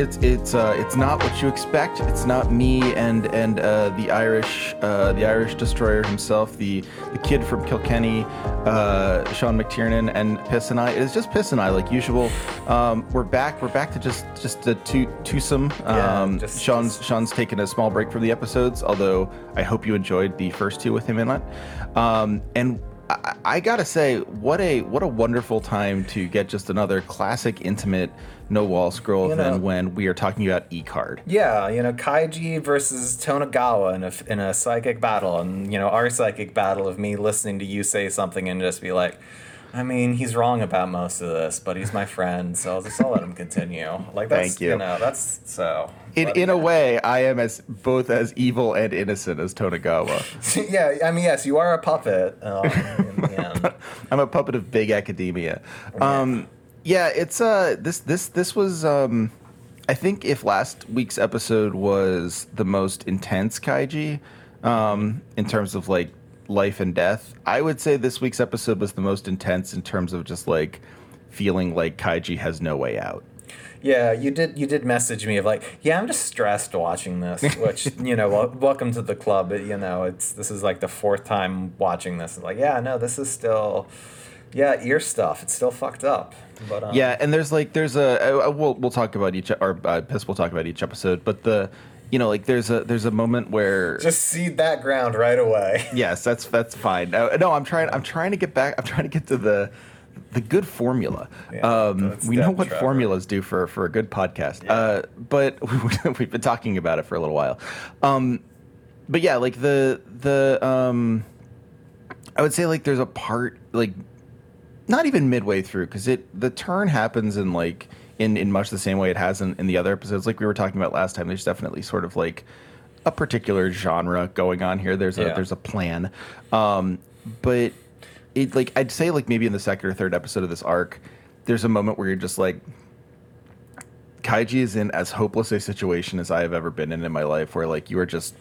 it's it's uh, it's not what you expect. It's not me and and uh, the Irish uh, the Irish destroyer himself, the the kid from Kilkenny, uh, Sean McTiernan, and Piss and I. It's just Piss and I, like usual. Um, we're back. We're back to just just a two twosome. Yeah, Um, just- Sean's just- Sean's taken a small break from the episodes, although I hope you enjoyed the first two with him in it. Um, and I, I gotta say, what a what a wonderful time to get just another classic intimate no wall scroll You know- than when we are talking about E card. Yeah, you know, Kaiji versus Tonegawa in a, in a psychic battle, and you know, our psychic battle of me listening to you say something and just be like, I mean, he's wrong about most of this, but he's my friend, so I'll just I'll let him continue. Like that's Thank you. know that's so. In but- in a way, I am as both as evil and innocent as Tonegawa. yeah, I mean, yes, you are a puppet. Um, in the end. I'm a puppet of big academia. Um, yeah, it's uh this this this was um I think if last week's episode was the most intense kaiji um in terms of like life and death, I would say this week's episode was the most intense in terms of just like feeling like kaiji has no way out. Yeah, you did. You did message me of like, yeah, I'm just stressed watching this. Which you know, wel- welcome to the club. But, you know, it's this is like the fourth time watching this. Like, yeah, no, this is still, yeah, ear stuff. It's still fucked up. But um, Yeah, and there's like there's a uh, we'll we'll talk about each or uh, Piss will talk about each episode, but the you know like there's a there's a moment where just seed that ground right away. Yes, that's that's fine. Uh, no, I'm trying. I'm trying to get back. I'm trying to get to the the good formula. Yeah, um, we know what Trevor. formulas do for for a good podcast. Yeah. Uh, but we've been talking about it for a little while. Um, but yeah, like the the um, I would say like there's a part like not even midway through because it the turn happens in like in in much the same way it has in, in the other episodes like we were talking about last time there's definitely sort of like a particular genre going on here there's a Yeah. there's a plan um but it like i'd say like maybe in the second or third episode of this arc there's a moment where you're just like kaiji is in as hopeless a situation as i have ever been in in my life where like you are just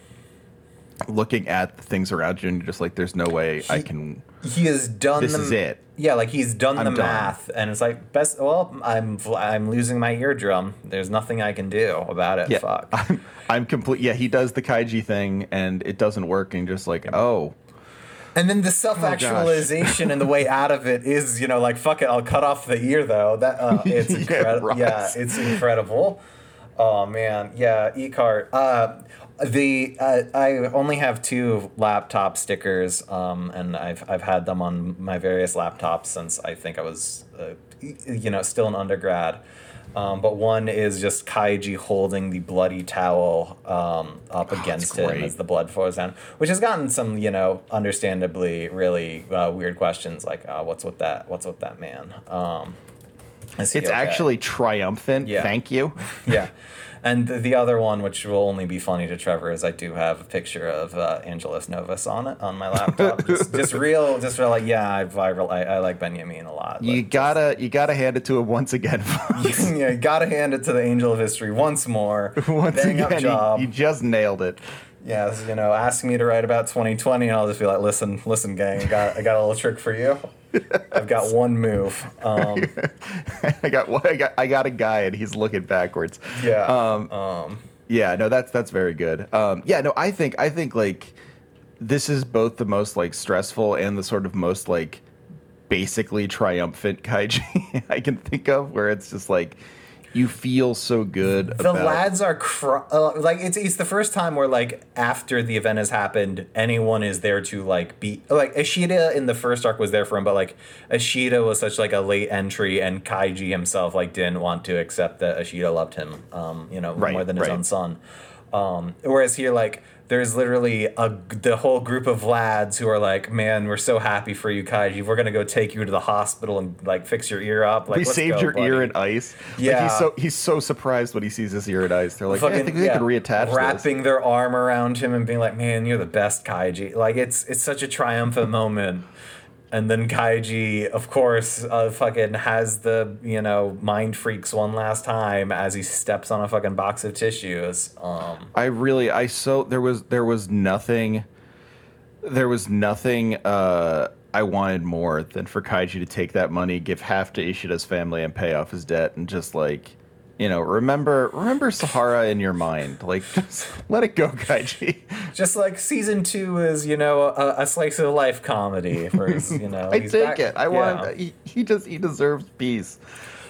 looking at the things around you and you're just like there's no way i can He has done. This the, is it. Yeah, like he's done I'm the done. math, and it's like best. Well, I'm I'm losing my eardrum. There's nothing I can do about it. Yeah, Fuck. I'm, I'm complete. Yeah, he does the kaiji thing, and it doesn't work. And just like, oh, And then the self actualization and the way out of it is, you know, like fuck it, I'll cut off the ear though. That uh, it's incredible. yeah, it's incredible. Oh man, yeah, E-card. Uh, the uh, I only have two laptop stickers, um, and I've I've had them on my various laptops since I think I was, uh, you know, still an undergrad. Um, but one is just Kaiji holding the bloody towel um, up against him as the blood flows down, which has gotten some, you know, understandably really uh, weird questions like, uh, "What's with that? What's with that man?" Um, it's okay? actually triumphant. Yeah. Thank you. yeah. And the, the other one, which will only be funny to Trevor, is I do have a picture of uh, Angelus Novus on it on my laptop. just, just real, just real like, yeah, I, I, I, I like Benjamin a lot. You gotta, you gotta hand it to him once again. just- yeah, you gotta hand it to the Angel of History once more. once Bang again, job. you, you just nailed it. Yeah, you know, ask me to write about 2020, and I'll just be like, listen, listen, gang, I got, I got a little trick for you. I've got one move. Um, I got, I got, I got a guy, and he's looking backwards. yeah. Um, um, Yeah, no, that's that's very good. Um, yeah, no, I think I think like this is both the most like stressful and the sort of most like basically triumphant kaiji I can think of, where it's just like you feel so good. the about, lads are cr- uh, like it's it's the first time where like after the event has happened, anyone is there to like be like Ishida in the first arc was there for him, but like Ishida was such like a late entry, and Kaiji himself like didn't want to accept that Ishida loved him, um, you know, Right, more than his right. own son. Um, whereas here, like, there's literally a the whole group of lads who are like, "Man, we're so happy for you, Kaiji. We're gonna go take you to the hospital and like fix your ear up. Like, we saved go, your ear buddy." in ice. Like, Yeah. he's so he's so surprised when he sees his ear in ice. They're like, yeah, I think we yeah, could reattach this. wrapping their arm around him and being like, "Man, you're the best, Kaiji." Like it's it's such a triumphant moment. And then Kaiji, of course, uh, fucking has the you know mind freaks one last time as he steps on a fucking box of tissues. Um, I really I so there was there was nothing there was nothing uh I wanted more than for Kaiji to take that money, give half to Ishida's family and pay off his debt and just like you know, remember remember Sahara in your mind. Like, just let it go, Kaiji. Just like season two is, you know, a, a slice of life comedy. For his, you know, I take back- it. I yeah. want. He, he just he deserves peace.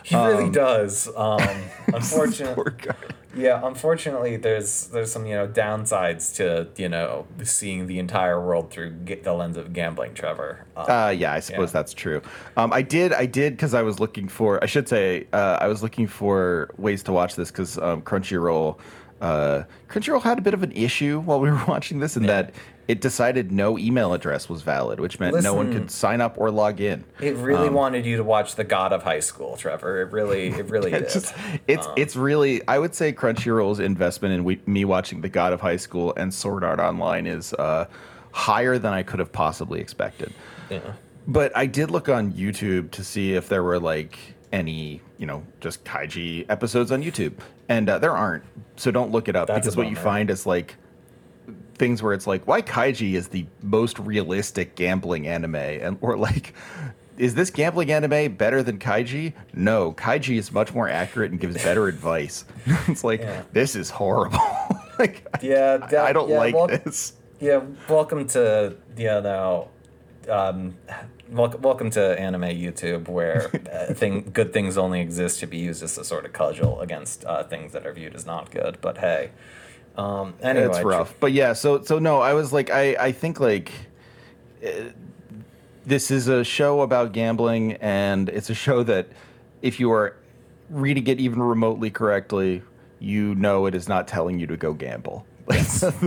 He really does. Um, unfortunately, Poor guy. Yeah. Unfortunately, there's there's some you know downsides to you know seeing the entire world through the lens of gambling. Trevor. Um, Uh, yeah, I suppose Yeah. that's true. Um, I did, I did, because I was looking for. I should say, uh, I was looking for ways to watch this because um, Crunchyroll, uh, Crunchyroll had a bit of an issue while we were watching this, in that it decided no email address was valid, which meant no one could sign up or log in. it really um, wanted you to watch The God of High School, Trevor. It really, it really did. It's just, it's it's really. I would say Crunchyroll's investment in we, me watching The God of High School and Sword Art Online is uh, higher than I could have possibly expected. yeah. But I did look on YouTube to see if there were like any, you know, just kaiji episodes on YouTube, and uh, there aren't. So don't look it up That's because what you find is like things where it's like, why kaiji is the most realistic gambling anime, and or like. Is this gambling anime better than Kaiji? No, Kaiji is much more accurate and gives better advice. it's like Yeah. this is horrible. like, Yeah, I, that- I don't yeah, like well- this. Yeah, welcome to you know, um, welcome welcome to anime YouTube, where uh, thing good things only exist to be used as a sort of cudgel against uh, things that are viewed as not good. But hey, um, anyway, it's rough. But yeah so so no i was like i i think like uh, this is a show about gambling and it's a show that if you are reading it even remotely correctly you know it is not telling you to go gamble.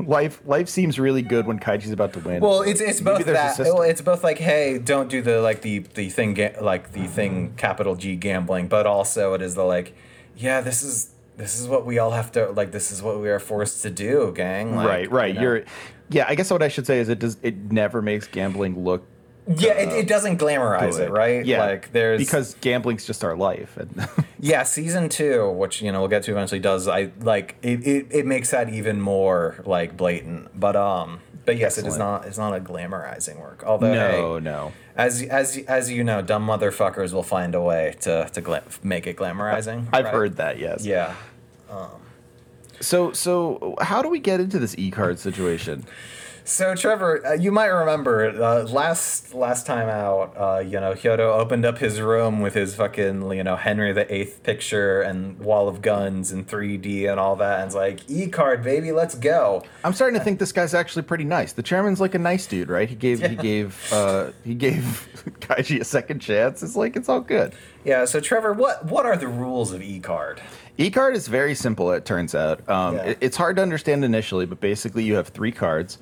Life life seems really good when kaiji's about to win. Well, it's it's Maybe both that. well, It's both like, hey, don't do the like the the thing ga- like the thing capital G gambling, but also it is the like, yeah, this is this is what we all have to like. This is what we are forced to do, gang. Like, right right you know. you are yeah i guess what i should say is it does it never makes gambling look Yeah, it, it doesn't glamorize good. it, right? yeah like there's because gambling's just our life and yeah, season two, which you know we'll get to eventually, does I like it, it, it makes that even more like blatant. But um, but yes, it is not it's not a glamorizing work. Although no hey, no as as as you know, dumb motherfuckers will find a way to to gla- make it glamorizing. i've right? heard that yes Yeah. Um, so, so how do we get into this e card situation? So Trevor, uh, you might remember uh, last last time out, uh, you know, Hyodo opened up his room with his fucking you know Henry the Eighth picture and wall of guns and 3D and all that, and it's like e card baby, let's go. I'm starting to think this guy's actually pretty nice. The chairman's like a nice dude, right? He gave he gave uh, he gave Kaiji a second chance. It's like it's all good. Yeah. So Trevor, what what are the rules of e card? E card is very simple. It turns out um, Yeah. it- it's hard to understand initially, but basically you have three cards,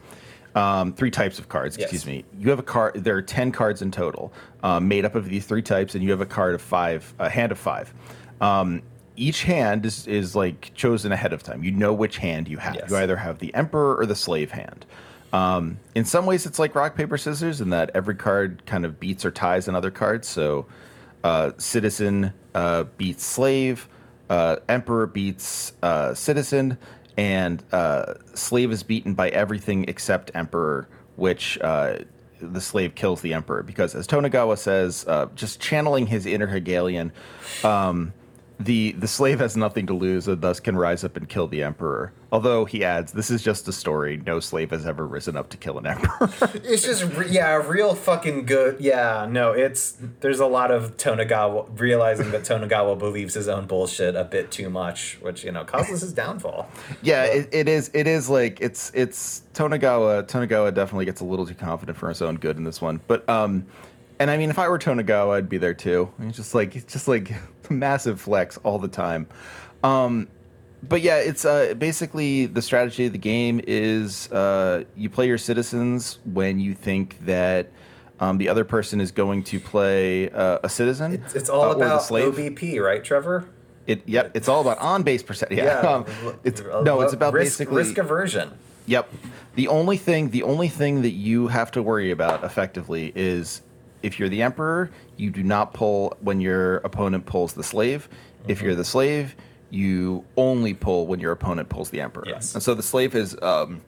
um, three types of cards. Yes. Excuse me. You have a card. There are ten cards in total, um, made up of these three types, and you have a card of five, a hand of five. Um, each hand is, is like chosen ahead of time. You know which hand you have. Yes. You either have the emperor or the slave hand. Um, in some ways, it's like rock paper scissors in that every card kind of beats or ties another card. So, uh, citizen uh, beats slave, uh, emperor beats uh, citizen, and uh, slave is beaten by everything except emperor, which uh, the slave kills the emperor. Because as Tonegawa says, uh, just channeling his inner Hegelian, um, the the slave has nothing to lose and thus can rise up and kill the emperor. Although he adds, this is just a story. No slave has ever risen up to kill an emperor. It's just re- yeah, real fucking good. Yeah, no, it's there's a lot of Tonegawa realizing that Tonegawa believes his own bullshit a bit too much, which you know causes his downfall. yeah, it, it is. It is like it's it's Tonegawa. Tonegawa definitely gets a little too confident for his own good in this one. But um, and I mean, if I were Tonegawa, I'd be there too. It's just like just like massive flex all the time. Um, but yeah, it's uh, basically the strategy of the game is uh, you play your citizens when you think that um, the other person is going to play uh, a citizen. It's, it's all uh, about. OBP, right, Trevor? It yep, it's all about on base percent. Yeah, um, it's no, it's about risk, basically risk aversion. Yep. The only thing, the only thing that you have to worry about effectively is if you're the emperor, you do not pull when your opponent pulls the slave. If Mm-hmm. you're the slave, you only pull when your opponent pulls the emperor. Yes. And so the slave is um,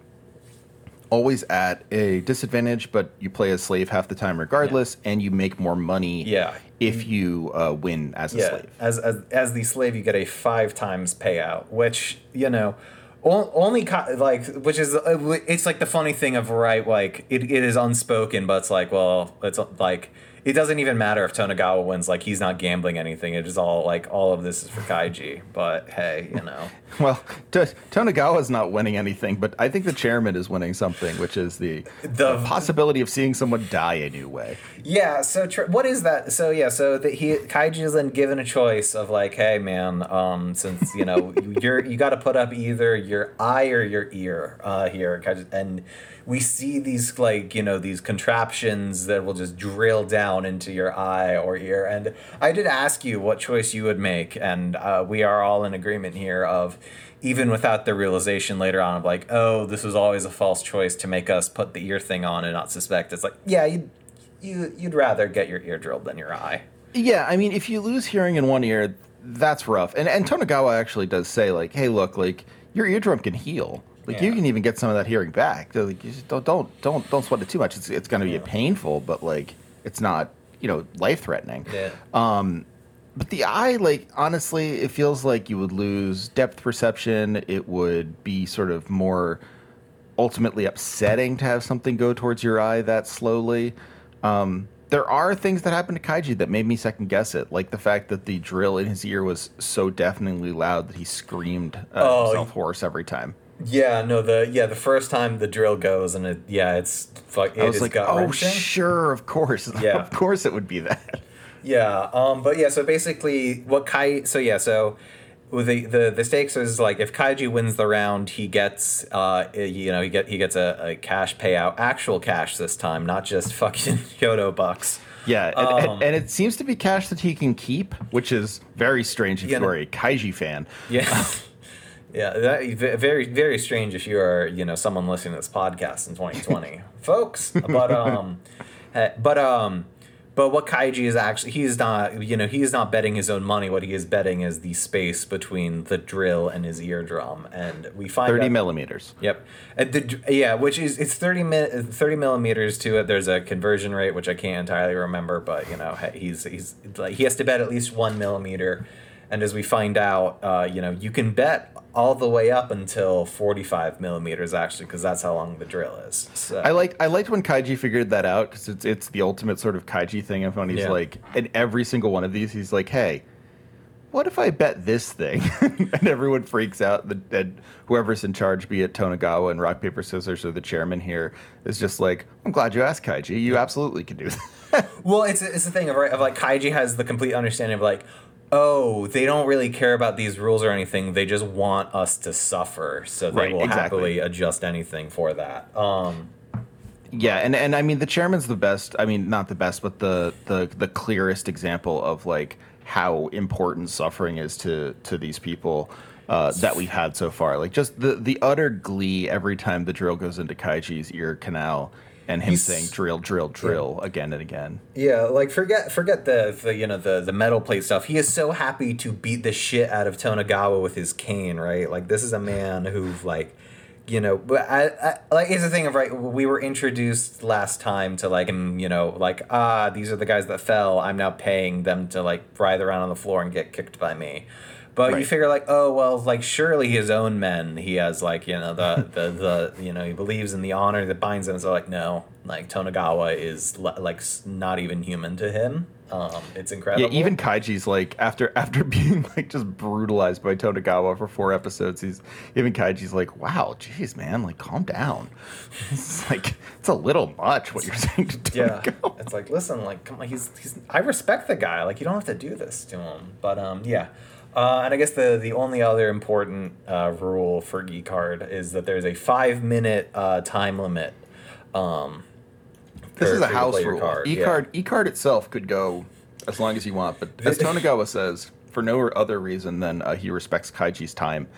always at a disadvantage, but you play as slave half the time regardless, and you make more money Yeah. if you uh, win as a yeah, slave. as, as as the slave, you get a five times payout, which you know, only co- like which is uh, it's like the funny thing of right, like it, it is unspoken, but it's like well, it's like it doesn't even matter if Tonegawa wins. Like he's not gambling anything. It is all like all of this is for Kaiji. But hey, you know, Well, T- Tonegawa's not winning anything, but I think the chairman is winning something, which is the, The- the possibility of seeing someone die a new way. yeah. So tr- what is that? So yeah, so that he Kaiji is then given a choice of like, hey man, um, since you know you're you got to put up either your eye or your ear uh, here, Kaiji- and we see these like you know these contraptions that will just drill down into your eye or ear. And I did ask you what choice you would make, and uh, we are all in agreement here of. Even without the realization later on of like, oh, this was always a false choice to make us put the ear thing on and not suspect. It's like, yeah, you you you'd rather get your ear drilled than your eye. Yeah, I mean, if you lose hearing in one ear, that's rough. And and Tonegawa actually does say like, "Hey, look, like your eardrum can heal. Like you can even get some of that hearing back. So, like, you just don't don't don't don't sweat it too much. It's it's going to be painful, but like it's not you know life threatening. Yeah. Um, but the eye, like honestly, it feels like you would lose depth perception. It would be sort of more ultimately upsetting to have something go towards your eye that slowly. Um, there are things that happened to Kaiji that made me second guess it, like the fact that the drill in his ear was so deafeningly loud that he screamed uh, Oh, himself hoarse every time. Yeah, no, the yeah, the first time the drill goes and it yeah, it's fuck. It I was like, oh, sure, of course, Yeah. of course, it would be that. Yeah, um, but yeah, so basically, what Kai? So yeah, so the the the stakes is like if Kaiji wins the round, he gets uh you know he get he gets a, a cash payout, actual cash this time, not just fucking Kyoto bucks. Yeah, and, and- Um, and it seems to be cash that he can keep, which is very strange if you are a Kaiji fan. Yeah. Yeah, that very very strange if you are you know someone listening to this podcast in 2020, folks. But um, eh, but um, but what Kaiji is actually he's not you know he's not betting his own money. What he is betting is the space between the drill and his eardrum, and we find Thirty out- millimeters. Yep. And the, yeah, which is it's 30 mi- 30 millimeters to it. There's a conversion rate which I can't entirely remember, but you know he's he's like he has to bet at least one millimeter. And as we find out, uh, you know you can bet all the way up until 45 millimeters actually, because that's how long the drill is. So I like I liked when Kaiji figured that out because it's it's the ultimate sort of Kaiji thing. Of when he's Yeah. like, in every single one of these, he's like, "Hey, what if I bet this thing?" and everyone freaks out. The and whoever's in charge, be it Tonegawa and Rock Paper Scissors or the chairman here, is just like, "I'm glad you asked, Kaiji. You absolutely can do that." Well, it's it's the thing of right of like Kaiji has the complete understanding of like, oh, they don't really care about these rules or anything. They just want us to suffer, so they Right, will exactly. happily adjust anything for that. Um, Yeah, and, and I mean the chairman's the best. I mean, not the best, but the the the clearest example of like how important suffering is to to these people uh, that we've had so far. Like just the the utter glee every time the drill goes into Kaiji's ear canal and him He's- saying drill, drill, drill again and again. Yeah, like forget forget the, the you know the the metal plate stuff. He is so happy to beat the shit out of Tonegawa with his cane, right? Like this is a man who like you know, but I, I like it's the thing of right. We were introduced last time to like him, you know, like ah, these are the guys that fell. I'm now paying them to like writhe around on the floor and get kicked by me. But you figure like, oh well, like surely his own men. He has like you know the the the you know he believes in the honor that binds him. So like no, like Tonegawa is le- like not even human to him. Um, it's incredible. Yeah, even Kaiji's like after after being like just brutalized by Tonegawa for four episodes, he's even Kaiji's like, "Wow, jeez, man, like calm down." It's like it's a little much what you're saying to yeah, it's like listen, like come on, he's he's. I respect the guy. Like you don't have to do this to him. But um, yeah. Uh, and I guess the the only other important uh, rule for Geek Card is that there's a five minute uh, time limit. Um, This for- is a for you to house rule. card, yeah. E-card, E-card itself could go as long as you want, but as Tonegawa says, for no other reason than uh, he respects Kaiji's time.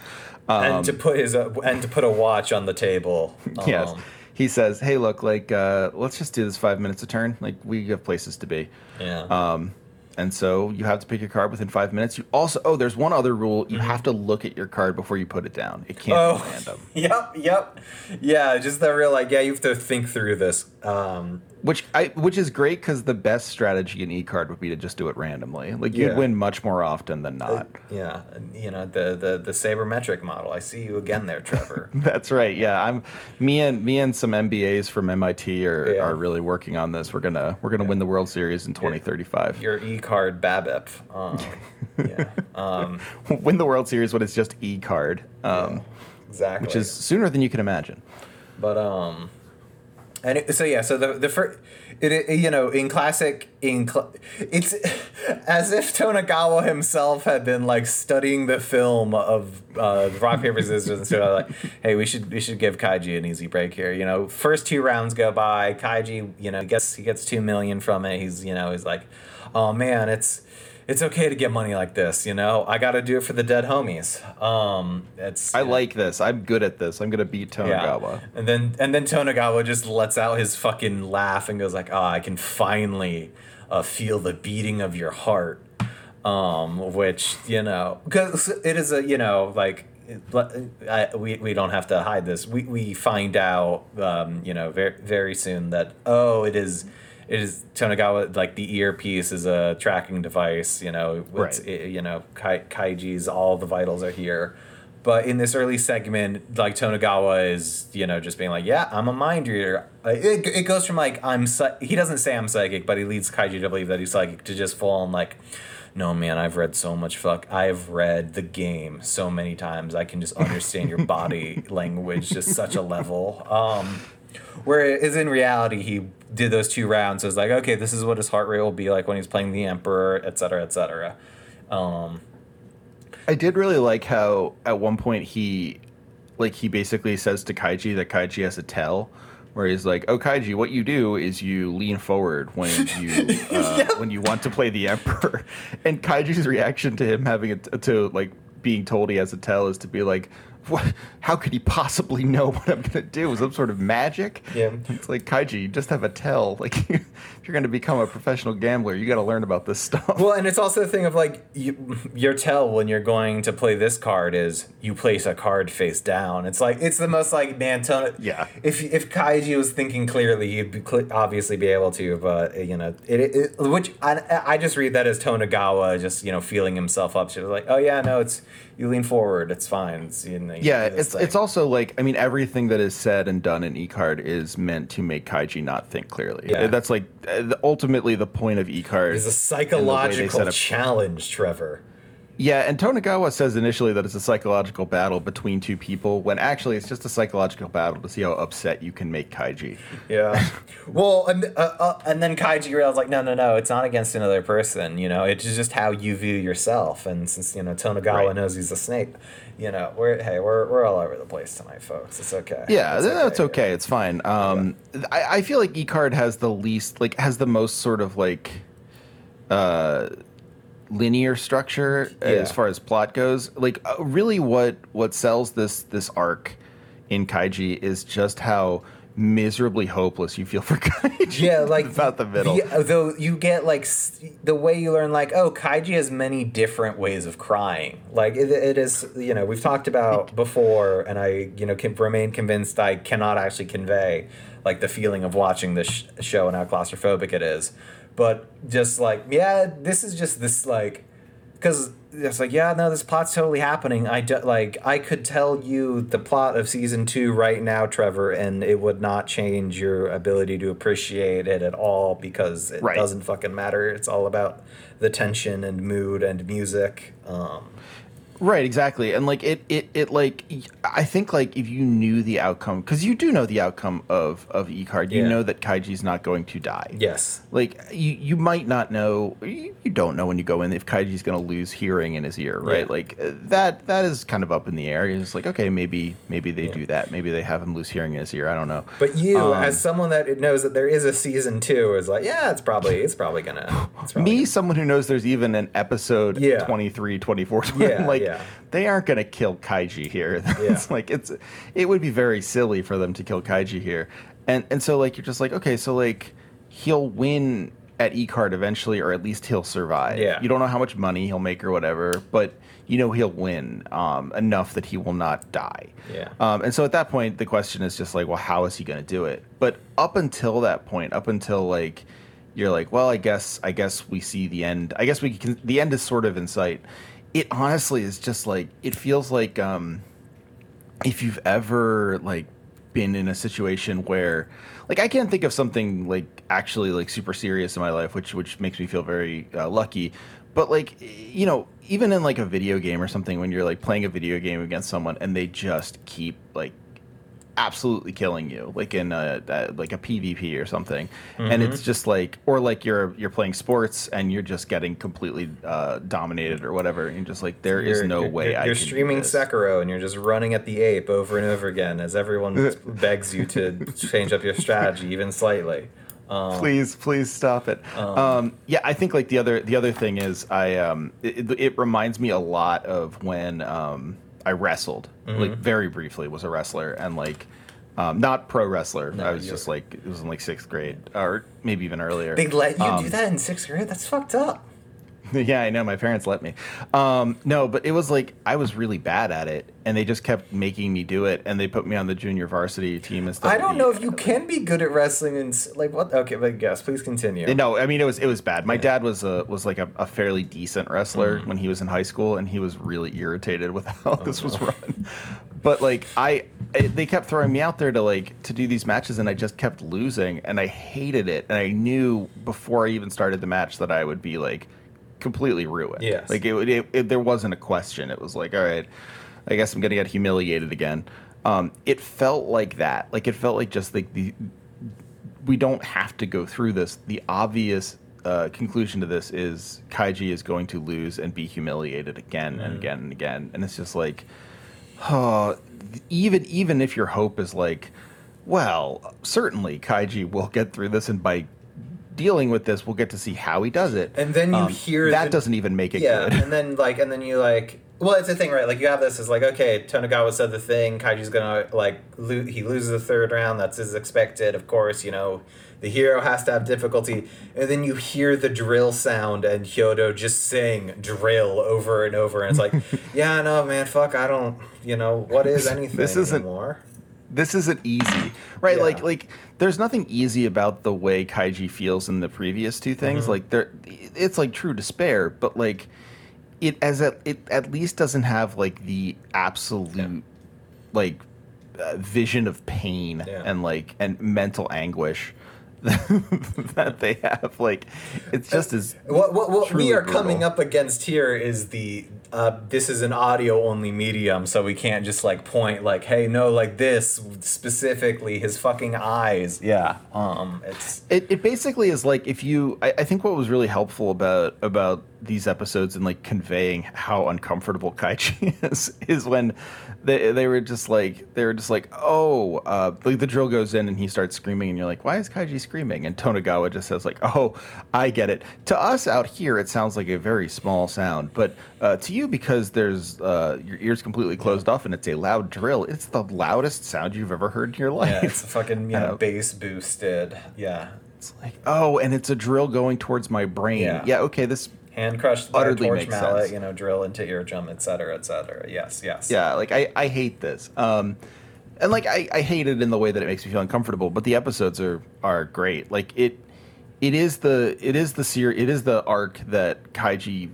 Um, and to put his uh, and to put a watch on the table. yes, Um, he says, "Hey, look, like, uh, let's just do this five minutes a turn. Like, we have places to be." Yeah. Um, and so you have to pick your card within five minutes. You also oh, there's one other rule: you mm-hmm. have to look at your card before you put it down. It can't Oh, be random. yep, yep, yeah. Just the real like, yeah, you have to think through this. Um, Which I which is great because the best strategy in e card would be to just do it randomly. Like you'd Yeah. win much more often than not. yeah, you know the the the sabermetric model. I see you again there, Trevor. That's right. Yeah, I'm me and me and some MBAs from MIT are, Yeah. are really working on this. We're gonna we're gonna win the World Series in 2035. Your e card BABIP. Um, yeah, um, win the World Series when it's just e card, um, exactly. which is sooner than you can imagine. But um, and it, so yeah, so the the first, it, it you know in classic in cl- it's as if Tonegawa himself had been like studying the film of uh, Rock Paper Scissors and sort of like, hey, we should we should give Kaiji an easy break here. You know, first two rounds go by, Kaiji, you know, gets he gets two million from it. He's you know he's like, oh man, it's it's okay to get money like this. You know, I got to do it for the dead homies. Um, it's I like this. I'm good at this. I'm gonna beat Tonegawa. and then and then Tonegawa just lets out his fucking laugh and goes like, "Ah, I can finally uh, feel the beating of your heart." Um, which you know, because it is a you know like. I, we, we don't have to hide this. We, we find out, um, you know, very very soon that oh, it is, it is Tonegawa. Like the earpiece is a tracking device. You know, it's, Right. it- you know, Kai, Kaiji's all the vitals are here. But in this early segment, like Tonegawa is, you know, just being like, "Yeah, I'm a mind reader." It, it goes from like I'm he doesn't say I'm psychic, but he leads Kaiji to believe that he's psychic to just full on like, "No, man, I've read so much fuck. I've read the game so many times. I can just understand your body language just such a level." Um, whereas in reality, he did those two rounds. So it's like, okay, this is what his heart rate will be like when he's playing the Emperor, et cetera, et cetera. Um, I did really like how at one point he, like, he basically says to Kaiji that Kaiji has a tell, where he's like, "Oh, Kaiji, what you do is you lean forward when you uh, when you want to play the Emperor," and Kaiji's reaction to him having a to like being told he has a tell is to be like. What? How could he possibly know what I'm gonna do? Some sort of magic? Yeah. It's like Kaiji, you just have a tell. Like, if you're gonna become a professional gambler, you got to learn about this stuff. Well, and it's also the thing of like you, your tell when you're going to play this card is you place a card face down. It's like it's the most like man. Ton- Yeah. If if Kaiji was thinking clearly, he'd be cl- obviously be able to. But you know, it, it which I, I just read that as Tonegawa just you know feeling himself up. She was like, oh yeah, no, it's you lean forward. It's fine. It's you know. Yeah, it's thing." it's also like I mean everything that is said and done in E-card is meant to make Kaiji not think clearly. Yeah. That's like uh, ultimately the point of E-card. It's a and the way they psychological challenge, Trevor. Yeah, and Tonegawa says initially that it's a psychological battle between two people when actually it's just a psychological battle to see how upset you can make Kaiji. Yeah. well, and uh, uh, and then Kaiji realized like, no, no, no, it's not against another person. You know, it's just how you view yourself. And since you know Tonegawa Right. knows he's a snake, you know, we're hey, we're we're all over the place tonight, folks. It's okay. Yeah, It's that's okay. It's fine. Um, I, I feel like E-card has the least, like, has the most sort of like uh, linear structure as far as plot goes. Like, uh, really, what what sells this this arc in Kaiji is just how miserably hopeless you feel for Kaiji. Yeah, like about the middle. the- though you get like the way you learn, like oh, Kaiji has many different ways of crying. Like it, it is, you know, we've talked about before, and I, you know, can remain convinced I cannot actually convey like the feeling of watching this sh- show and how claustrophobic it is. But just like, yeah, this is just this like because it's like yeah no this plot's totally happening i do, like i could tell you the plot of season two right now trevor and it would not change your ability to appreciate it at all because it Right. doesn't fucking matter it's all about the tension and mood and music um Right, exactly. And like it, it, it like I think like if you knew the outcome, because you do know the outcome of of E card, you Yeah. know that Kaiji's not going to die. yes Like you, you might not know. You, you don't know when you go in if Kaiji's going to lose hearing in his ear, right? Yeah. Like uh, that. That is kind of up in the air. You're like, okay, maybe, maybe they do that. Maybe they have him lose hearing in his ear. I don't know. but you Um, as someone that knows that there is a season two is like yeah it's probably it's probably gonna it's probably me, someone who knows there's even an episode Yeah. 23, 24, Yeah, like yeah. they aren't going to kill Kaiji here. it's like it's it would be very silly for them to kill Kaiji here. And and so like you're just like, okay, so like he'll win at E card eventually, or at least he'll survive. Yeah. You don't know how much money he'll make or whatever, but you know he'll win um, enough that he will not die. Yeah. Um, and so at that point, the question is just like, well, how is he going to do it? But up until that point, up until like you're like, well, I guess I guess we see the end. I guess we can. The end is sort of in sight. It honestly is just like it feels like um, if you've ever like been in a situation where like I can't think of something like actually like super serious in my life, which which makes me feel very uh, lucky. But like you know, even in like a video game or something, when you're like playing a video game against someone and they just keep like absolutely killing you, like in a, a like a PvP or something, and it's just like, or like you're you're playing sports and you're just getting completely uh, dominated or whatever, and just like there is You're- no you're, way you're, I you're can do streaming. Sekiro and you're just running at the ape over and over again as everyone begs you to change up your strategy even slightly. Um, please please stop it um, yeah i think like the other the other thing is i um it, it- it reminds me a lot of when um i wrestled Mm-hmm. like very briefly was a wrestler and like um, not pro wrestler. I was just like it was in like sixth grade or maybe even earlier. They let you do Um, that in sixth grade? That's fucked up. yeah, I know. My parents let me. Um, no, but it was like I was really bad at it, and they just kept making me do it, and they put me on the junior varsity team and stuff. I don't know if you can be good at wrestling and like what. Okay, but guess please continue. No, I mean it was it was bad. My dad was a was like a, a fairly decent wrestler Mm-hmm. when he was in high school, and he was really irritated with how Oh, this was run. But like I, I, they kept throwing me out there to like to do these matches, and I just kept losing, and I hated it. And I knew before I even started the match that I would be like completely ruined. Yes. like it, it, it there wasn't a question. It was like, all right, I guess I'm gonna get humiliated again. Um, it felt like that. Like it felt like just like the we don't have to go through this. The obvious uh, conclusion to this is Kaiji is going to lose and be humiliated again and again and again, and it's just like, oh, even even if your hope is like, well, certainly Kaiji will get through this, and by dealing with this, we'll get to see how he does it. And then you Um, hear that the- doesn't even make it yeah, good. and then like, and then you like, well, it's a thing, right? Like you have this is like, okay, Tonegawa said the thing. Kaiji's gonna like, lo- he loses the third round. That's as expected, of course. You know, the hero has to have difficulty, and then you hear the drill sound and Hyodo just saying drill over and over, and it's like, yeah, no, man, fuck, I don't, you know, what is anything This isn't- anymore? this isn't easy right Yeah. like like there's nothing easy about the way kaiji feels in the previous two things Mm-hmm. like there it's like true despair but like it as a, it at least doesn't have like the absolute like uh, vision of pain Yeah. and like and mental anguish that they have like it's just as What what, what we are coming up against here is the uh, this is an audio only medium, so we can't just like point like, hey, no, like this specifically, his fucking eyes. Yeah. Um. It's It, it basically is like if you I, I think what was really helpful about about these episodes and like conveying how uncomfortable Kaiji is is when they they were just like they were just like oh uh like the drill goes in and he starts screaming and you're like why is Kaiji screaming and Tonegawa just says like oh I get it to us out here it sounds like a very small sound but uh, to you because there's uh your ears completely closed off and it's a loud drill it's the loudest sound you've ever heard in your life yeah, it's a fucking you know bass boosted. Yeah. It's like, oh, and it's a drill going towards my brain. Yeah. Yeah, okay, this Hand crushed by Utterly torch makes mallet, sense. you know, drill into eardrum, et cetera, et cetera. Yes, yes. yeah, like I, I hate this. Um and like I, I hate it in the way that it makes me feel uncomfortable, but the episodes are are great. Like it it is the it is the ser- it is the arc that Kaiji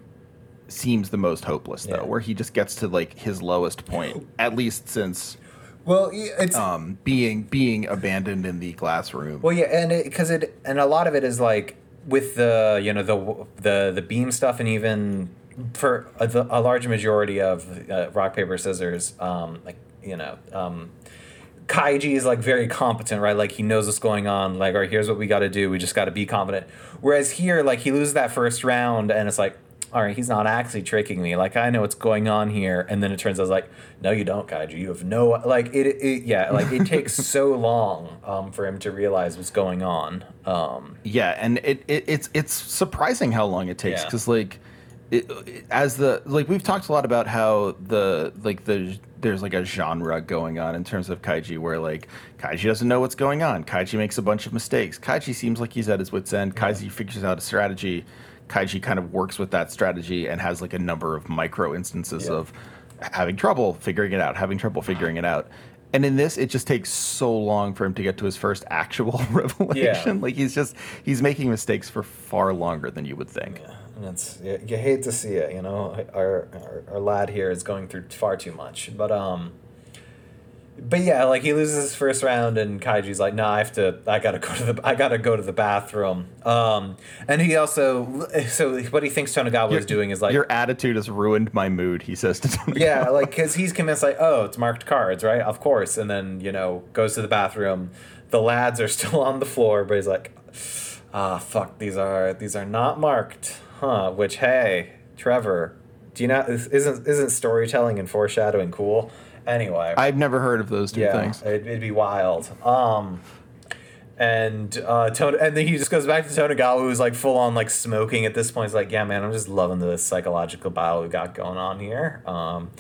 seems the most hopeless though, Yeah. where he just gets to like his lowest point, at least since Well, it's um being being abandoned in the glass room. Well, yeah, and because it, and a lot of it is like with the you know the the the beam stuff, and even for a, a large majority of uh, rock paper scissors, um, like you know, um, Kaiji is like very competent, right? Like he knows what's going on. Like, all right, here's what we got to do. We just got to be confident. Whereas here, like he loses that first round, and it's like. All right, he's not actually tricking me. Like I know what's going on here, and then it turns out like, no, you don't, Kaiji. You have no like it. it yeah, like it takes so long um, for him to realize what's going on. Um, Yeah, and it, it it's it's surprising how long it takes Yeah. because like it, it- as the like we've talked a lot about how the like the there's like a genre going on in terms of kaiji where like kaiji doesn't know what's going on kaiji makes a bunch of mistakes kaiji seems like he's at his wits end kaiji figures out a strategy kaiji kind of works with that strategy and has like a number of micro instances Yeah. of having trouble figuring it out having trouble figuring it out and in this it just takes so long for him to get to his first actual revelation like he's just he's making mistakes for far longer than you would think Yeah, and it's you, you hate to see it. You know, our, our our lad here is going through far too much. But um, but yeah, like he loses his first round, and Kaiji's like, "Nah, I have to. I gotta go to the. I gotta go to the bathroom." Um, and he also so what he thinks Tonegawa is doing is like, your attitude has ruined my mood he says to Tony yeah, like because he's convinced like, oh, it's marked cards, right? Of course. And then you know goes to the bathroom. The lads are still on the floor, but he's like, ah, fuck, these are these are not marked, huh? Which hey, Trevor, do you not isn't isn't storytelling and foreshadowing cool? Anyway, i've never heard of those two yeah, things It, it'd be wild. Um, and uh, and then he just goes back to Tonegawa, who's like full on like smoking at this point. He's like, "Yeah, man, I'm just loving the psychological battle we got going on here." Um,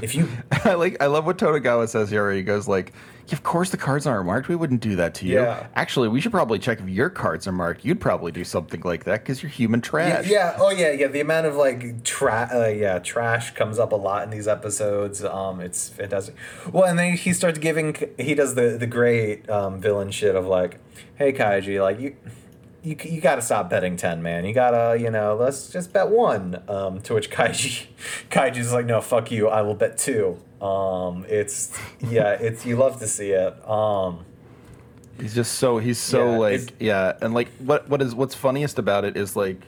if you, I like I love what Tonegawa says here. Where he goes like, yeah, "Of course the cards aren't marked. We wouldn't do that to you. Yeah. Actually, we should probably check if your cards are marked. You'd probably do something like that because you're human yeah, trash." yeah, oh yeah, yeah. The amount of like trash, uh, yeah, trash comes up a lot in these episodes. Um, it's fantastic. Well, and then he starts giving. He does the the great um, villain shit of like, "Hey Kaiji, like you." You, you gotta stop betting 10 man. You gotta you know let's just bet one. Um, to which kaiji kaiji's like no fuck you. I will bet two. Um, it's yeah it's you love to see it. Um, He's just so he's so Yeah, like yeah, and like what what is what's funniest about it is like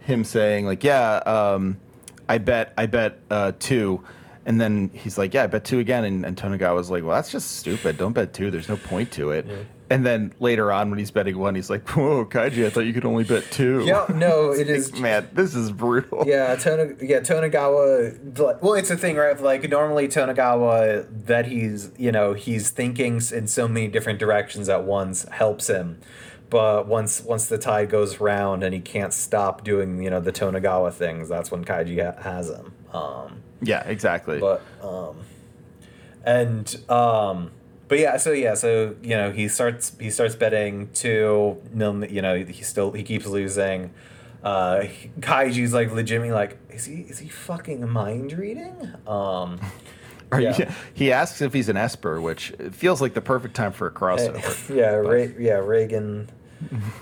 him saying like yeah, um, I bet I bet uh, two, and then he's like yeah, I bet two again, and, and was like well that's just stupid. Don't bet two. There's no point to it. And then later on when he's betting one, he's like whoa Kaiji, I thought you could only bet two. yeah no it is man, this is brutal. Yeah, Tona, yeah, Tonegawa. Well, it's a thing, right? Like normally Tonegawa, that he's you know he's thinking in so many different directions at once helps him, but once once the tide goes round and he can't stop doing you know the Tonegawa things, that's when Kaiji ha- has him. Um, Yeah, exactly. but um, and um, but yeah, so yeah, so you know he starts he starts betting two. You know he still he keeps losing. Uh, Kaiji's like legitimately like is he is he fucking mind reading? Um, Are you- yeah. he asks if he's an Esper, which feels like the perfect time for a crossover. yeah, Ray, yeah, Reigen.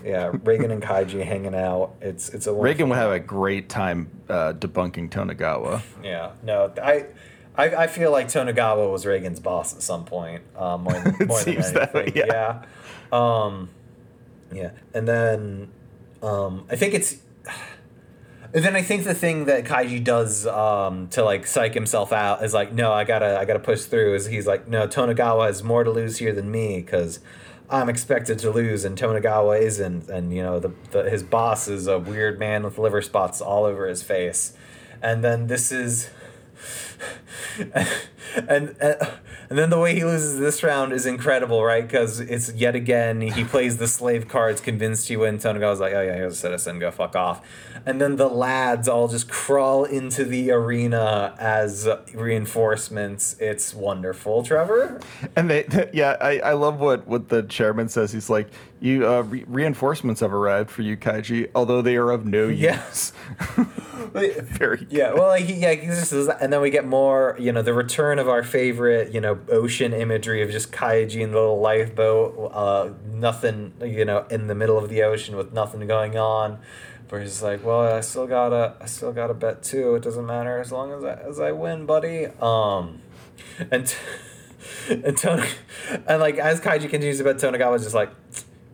Yeah, Reigen and Kaiji hanging out. It's it's a Reigen would have a great time uh, debunking Tonegawa. Yeah, no, I, I, I feel like Tonegawa was Reigen's boss at some point. Um, more than, more than seems that way, anything. yeah. yeah. Um, yeah, and then um, I think it's. And then I think the thing that Kaiji does um, to like psych himself out is like, no, I gotta, I gotta push through. Is he's like, no, Tonegawa has more to lose here than me because I'm expected to lose and Tonegawa isn't, and you know the, the his boss is a weird man with liver spots all over his face, and then this is and, and and then the way he loses this round is incredible, right? Because it's yet again he plays the slave cards, convinced you win. Tonegawa's like, oh yeah, here's a citizen, go fuck off. And then the lads all just crawl into the arena as reinforcements. It's wonderful, Trevor. And they, yeah, I, I love what, what the chairman says. He's like, "You uh, re- reinforcements have arrived for you, Kaiji, although they are of no Yeah. use." Very Yeah, well, like, he, yeah, he just and then we get more, you know, the return of our favorite, you know, ocean imagery of just Kaiji in the little lifeboat, uh, nothing, you know, in the middle of the ocean with nothing going on. Where he's like, well, I still gotta, I still gotta bet too. It doesn't matter as long as I, as I win, buddy. Um, and t- and Tony, and like as Kaiji continues to bet, Tonegawa's just like,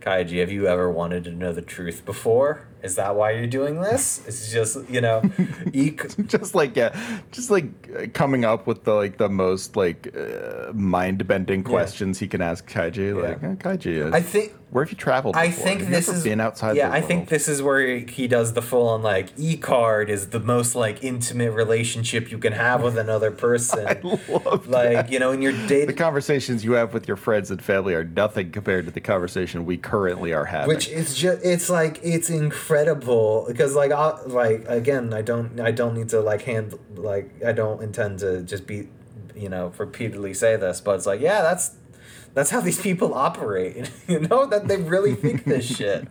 Kaiji, have you ever wanted to know the truth before? Is that why you're doing this? It's just you know, e- just like yeah, just like uh, coming up with the like the most like uh, mind bending questions he can ask Kaiji. Like, Yeah. "Uh, Kaiji, is. I think where have you traveled? I think Have this is been outside. Yeah, I think this is where he does the full on like e card is the most like intimate relationship you can have with another person. I love like that. you know, in your dating The conversations you have with your friends and family are nothing compared to the conversation we currently are having. which is just it's like it's incredible because like I, like again I don't I don't need to like hand like I don't intend to just be you know repeatedly say this but it's like yeah that's that's how these people operate you know that they really think this shit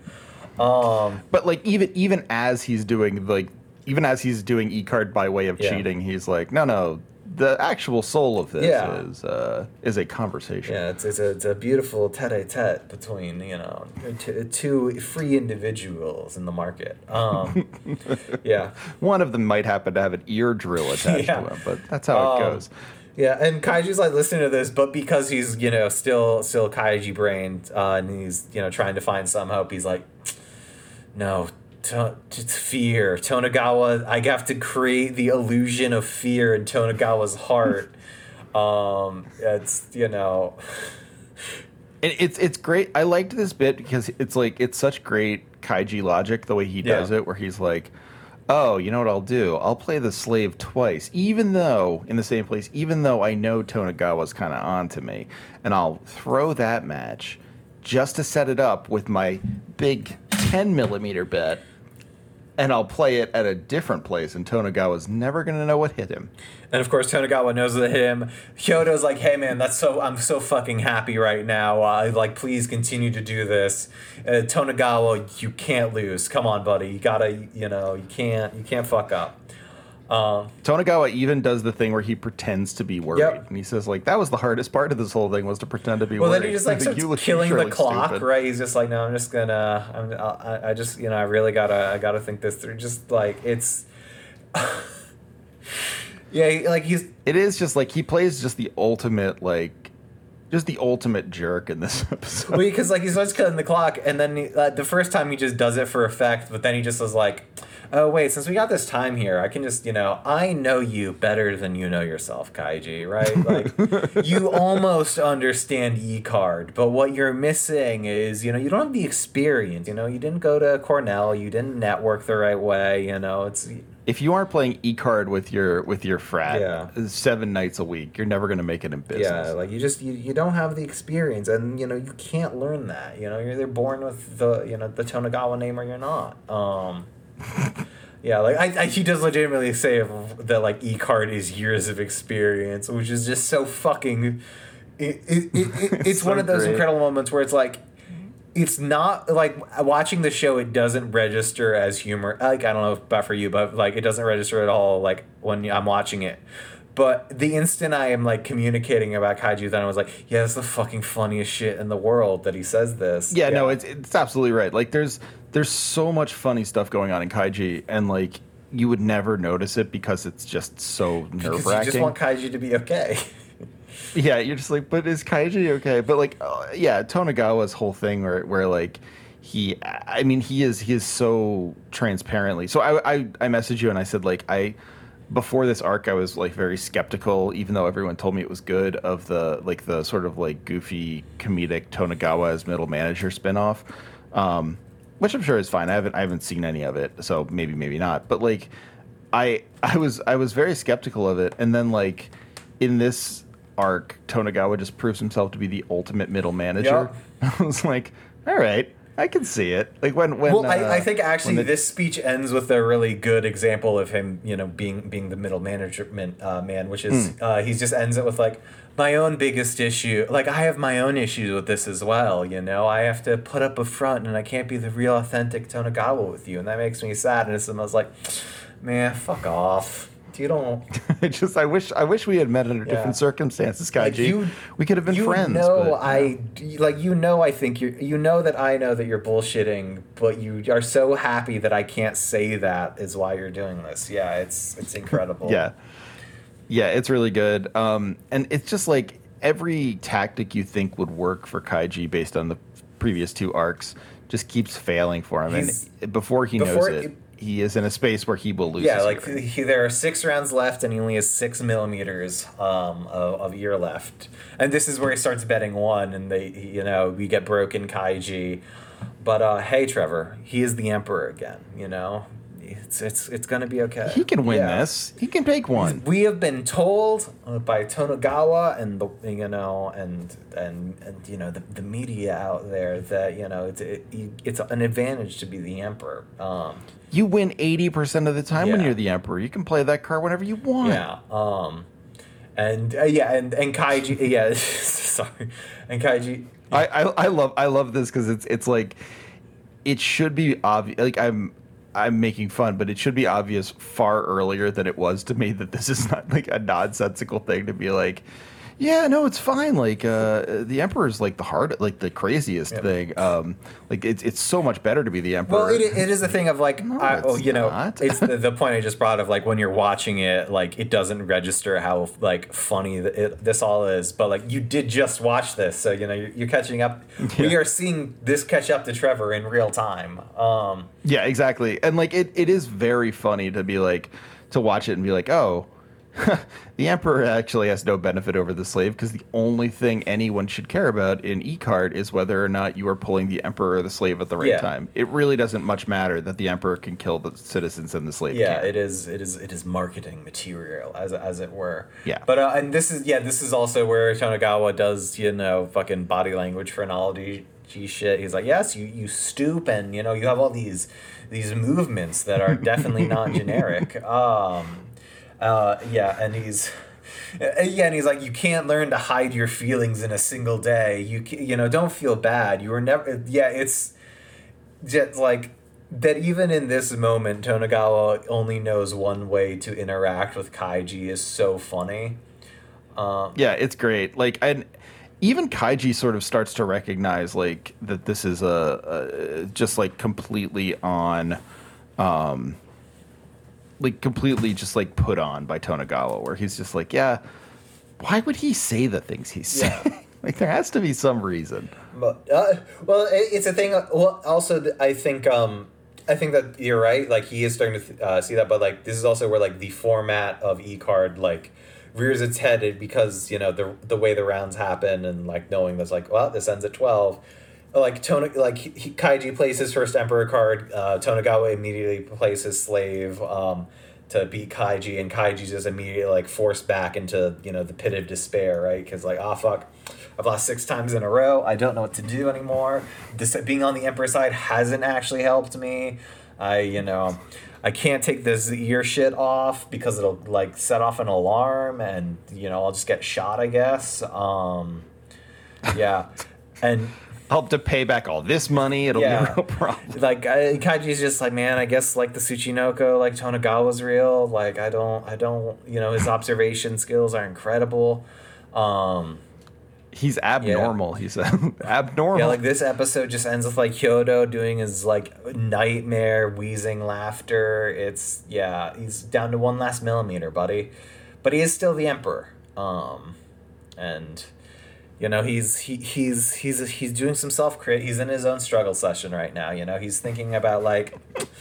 um But like even even as he's doing like even as he's doing e card by way of Yeah. cheating, he's like, no, no, the actual soul of this Yeah. is uh, is a conversation. yeah it's, it's, a, it's a beautiful tete-a-tete between you know t- two free individuals in the market um yeah One of them might happen to have an ear drill attached Yeah. to him, but that's how it Um, goes. Yeah, and Kaiji's like listening to this, but because he's you know still still Kaiji brained, uh, and he's you know trying to find some hope. He's like, no, to, it's fear. Tonegawa, I have to create the illusion of fear in Tonegawa's heart. um, it's you know, It, it's it's great. I liked this bit because it's like it's such great kaiji logic the way he does Yeah. it, where he's like, "Oh, you know what I'll do? I'll play the slave twice, even though in the same place, even though I know Tonegawa's kind of onto me, and I'll throw that match just to set it up with my big ten millimeter bet." And I'll play it at a different place, and Tonegawa's never gonna know what hit him. And of course Tonegawa knows that him. Hyodo's like, hey man, that's so I'm so fucking happy right now. Uh, like, please continue to do this. Uh, Tonegawa, you can't lose. Come on, buddy. You gotta, you know, you can't, you can't fuck up. Um, Tonegawa even does the thing where he pretends to be worried, Yep. and he says like that was the hardest part of this whole thing was to pretend to be well, worried. then he just like starts You killing the clock, stupid. right? He's just like, no, I'm just gonna, I'm, I, I just, you know, I really gotta, I gotta think this through. Just like it's, yeah, like he's It is just like he plays just the ultimate like, just the ultimate jerk in this episode. Well, because like he starts killing the clock, and then he, uh, the first time he just does it for effect, but then he just was like, "Oh wait, since we got this time here, I can just you know I know you better than you know yourself, Kaiji, right? Like you almost understand E card, but what you're missing is you know you don't have the experience. You know you didn't go to Cornell, you didn't network the right way. You know it's if you aren't playing e card with your with your frat Yeah. seven nights a week, you're never gonna make it in business. Yeah, like you just you, you don't have the experience, and you know you can't learn that. You know you're either born with the you know the Tonegawa name or you're not. Um, yeah, like I, I he does legitimately say that like E card is years of experience, which is just so fucking. It, it, it, it, it's So one of those great. incredible moments where it's like. It's not like watching the show. It doesn't register as humor. Like I don't know about for you, but like it doesn't register at all. Like when I'm watching it, but the instant I am like communicating about Kaiji, then I was like, yeah, that's the fucking funniest shit in the world that he says this. Yeah, no, it's it's absolutely right. Like there's there's so much funny stuff going on in Kaiji and like you would never notice it because it's just so nerve you just want Kaiji to be okay. Yeah, you're just like, but is Kaiji okay? But like, uh, yeah, Tonegawa's whole thing where where like he, I mean, he is he is so transparently. So I I I messaged you and I said like I before this arc I was like very skeptical, even though everyone told me it was good of the like the sort of like goofy comedic Tonegawa as middle manager spinoff. Um, which I'm sure is fine. I haven't I haven't seen any of it, so maybe maybe not. But like, I I was I was very skeptical of it, and then like in this arc, Tonegawa just proves himself to be the ultimate middle manager. I was like, all right, I can see it. Like when when well, uh, I, I think actually the- this speech ends with a really good example of him, you know, being being the middle management uh, man, which is Hmm. uh, he just ends it with like my own biggest issue. Like I have my own issues with this as well. You know, I have to put up a front, and I can't be the real authentic Tonegawa with you, and that makes me sad. And it's, and I was like, man, fuck off. You don't. I just I wish I wish we had met under Yeah. different circumstances, Kaiji. Like, you- we could have been you friends. know but, I like you know I think you you know that I know that you're bullshitting, but you are so happy that I can't say that is why you're doing this. Yeah, it's it's incredible. Yeah. Yeah, it's really good. Um, and it's just like every tactic you think would work for Kaiji based on the previous two arcs just keeps failing for him. He's- and before he before knows it- he is in a space where he will lose. Yeah, like he, there are six rounds left, and he only has six millimeters um, of, of ear left. And this is where he starts betting one, and they, you know, we get broken Kaiji. But uh, hey, Trevor, he is the emperor again. You know, It's it's it's gonna be okay. He can win Yeah. this. He can take one. We have been told uh, by Tonegawa and the you know and and and you know the, the media out there that you know it's it, it's an advantage to be the emperor. Um, You win 80% of the time when you're the emperor. You can play that card whenever you want. yeah. Um, and uh, yeah, and and Kaiji. Yeah, sorry, and Kaiji. I, I, I love I love this because it's it's like it should be obvious. Like I'm I'm making fun, but it should be obvious far earlier than it was to me that this is not like a nonsensical thing to be like. Yeah, no, it's fine. Like uh, the emperor's like the hard, like the craziest thing. Um, like it's it's so much better to be the emperor. Well, it, it is a thing of like, No, I, oh, you know, it's the, the point I just brought of like when you're watching it, like it doesn't register how like funny it, this all is. But like you did just watch this, so you know you're, you're catching up. We are seeing this catch up to Trevor in real time. Um, Yeah, exactly. And like it, it is very funny to be like to watch it and be like, oh, the emperor actually has no benefit over the slave because the only thing anyone should care about in e-card is whether or not you are pulling the emperor or the slave at the right Yeah. time. It really doesn't much matter that the emperor can kill the citizens and the slave yeah, can't. it is. It is. It is marketing material, as as it were. Yeah. But uh, and this is yeah, this is also where Tonegawa does you know fucking body language phrenology shit. He's like, yes, you you stoop and you know you have all these these movements that are definitely not generic. Um, uh, yeah, and he's. Yeah, and he's like, you can't learn to hide your feelings in a single day. You you know, don't feel bad. You were never. Yeah, it's just like that even in this moment Tonegawa only knows one way to interact with Kaiji is so funny. Um, Yeah, it's great. Like, and even Kaiji sort of starts to recognize like that this is a, a just like completely on, um, like completely just like put on by Tonegawa, where he's just like, yeah, why would he say the things he's saying? Yeah. like, there has to be some reason. but, uh, well, it, it's a thing. Well, also I think um, I think that you're right. Like he is starting to uh, see that, but like this is also where like the format of E card like rears its head because you know the the way the rounds happen and like knowing that's like well this ends at twelve. Like Tona, like he, Kaiji plays his first Emperor card. Uh, Tonegawa immediately plays his slave um, to beat Kaiji, and Kaiji's just immediately like forced back into you know the pit of despair, right? Because like, ah, fuck, I've lost six times in a row. I don't know what to do anymore. This being on the Emperor side hasn't actually helped me. I you know. I can't take this ear shit off because it'll like set off an alarm and you know I'll just get shot I guess. Um, yeah, and Help to pay back all this money. It'll Yeah. be no problem. like I, Kaiji's just like man I guess like the Tsuchinoko like Tonegawa's real like I don't I don't you know his observation skills are incredible um He's abnormal. He said abnormal. yeah like this episode just ends with like Hyodo doing his like nightmare wheezing laughter it's yeah he's down to one last millimeter buddy but he is still the emperor um and you know he's he, he's he's he's doing some self crit he's in his own struggle session right now you know he's thinking about like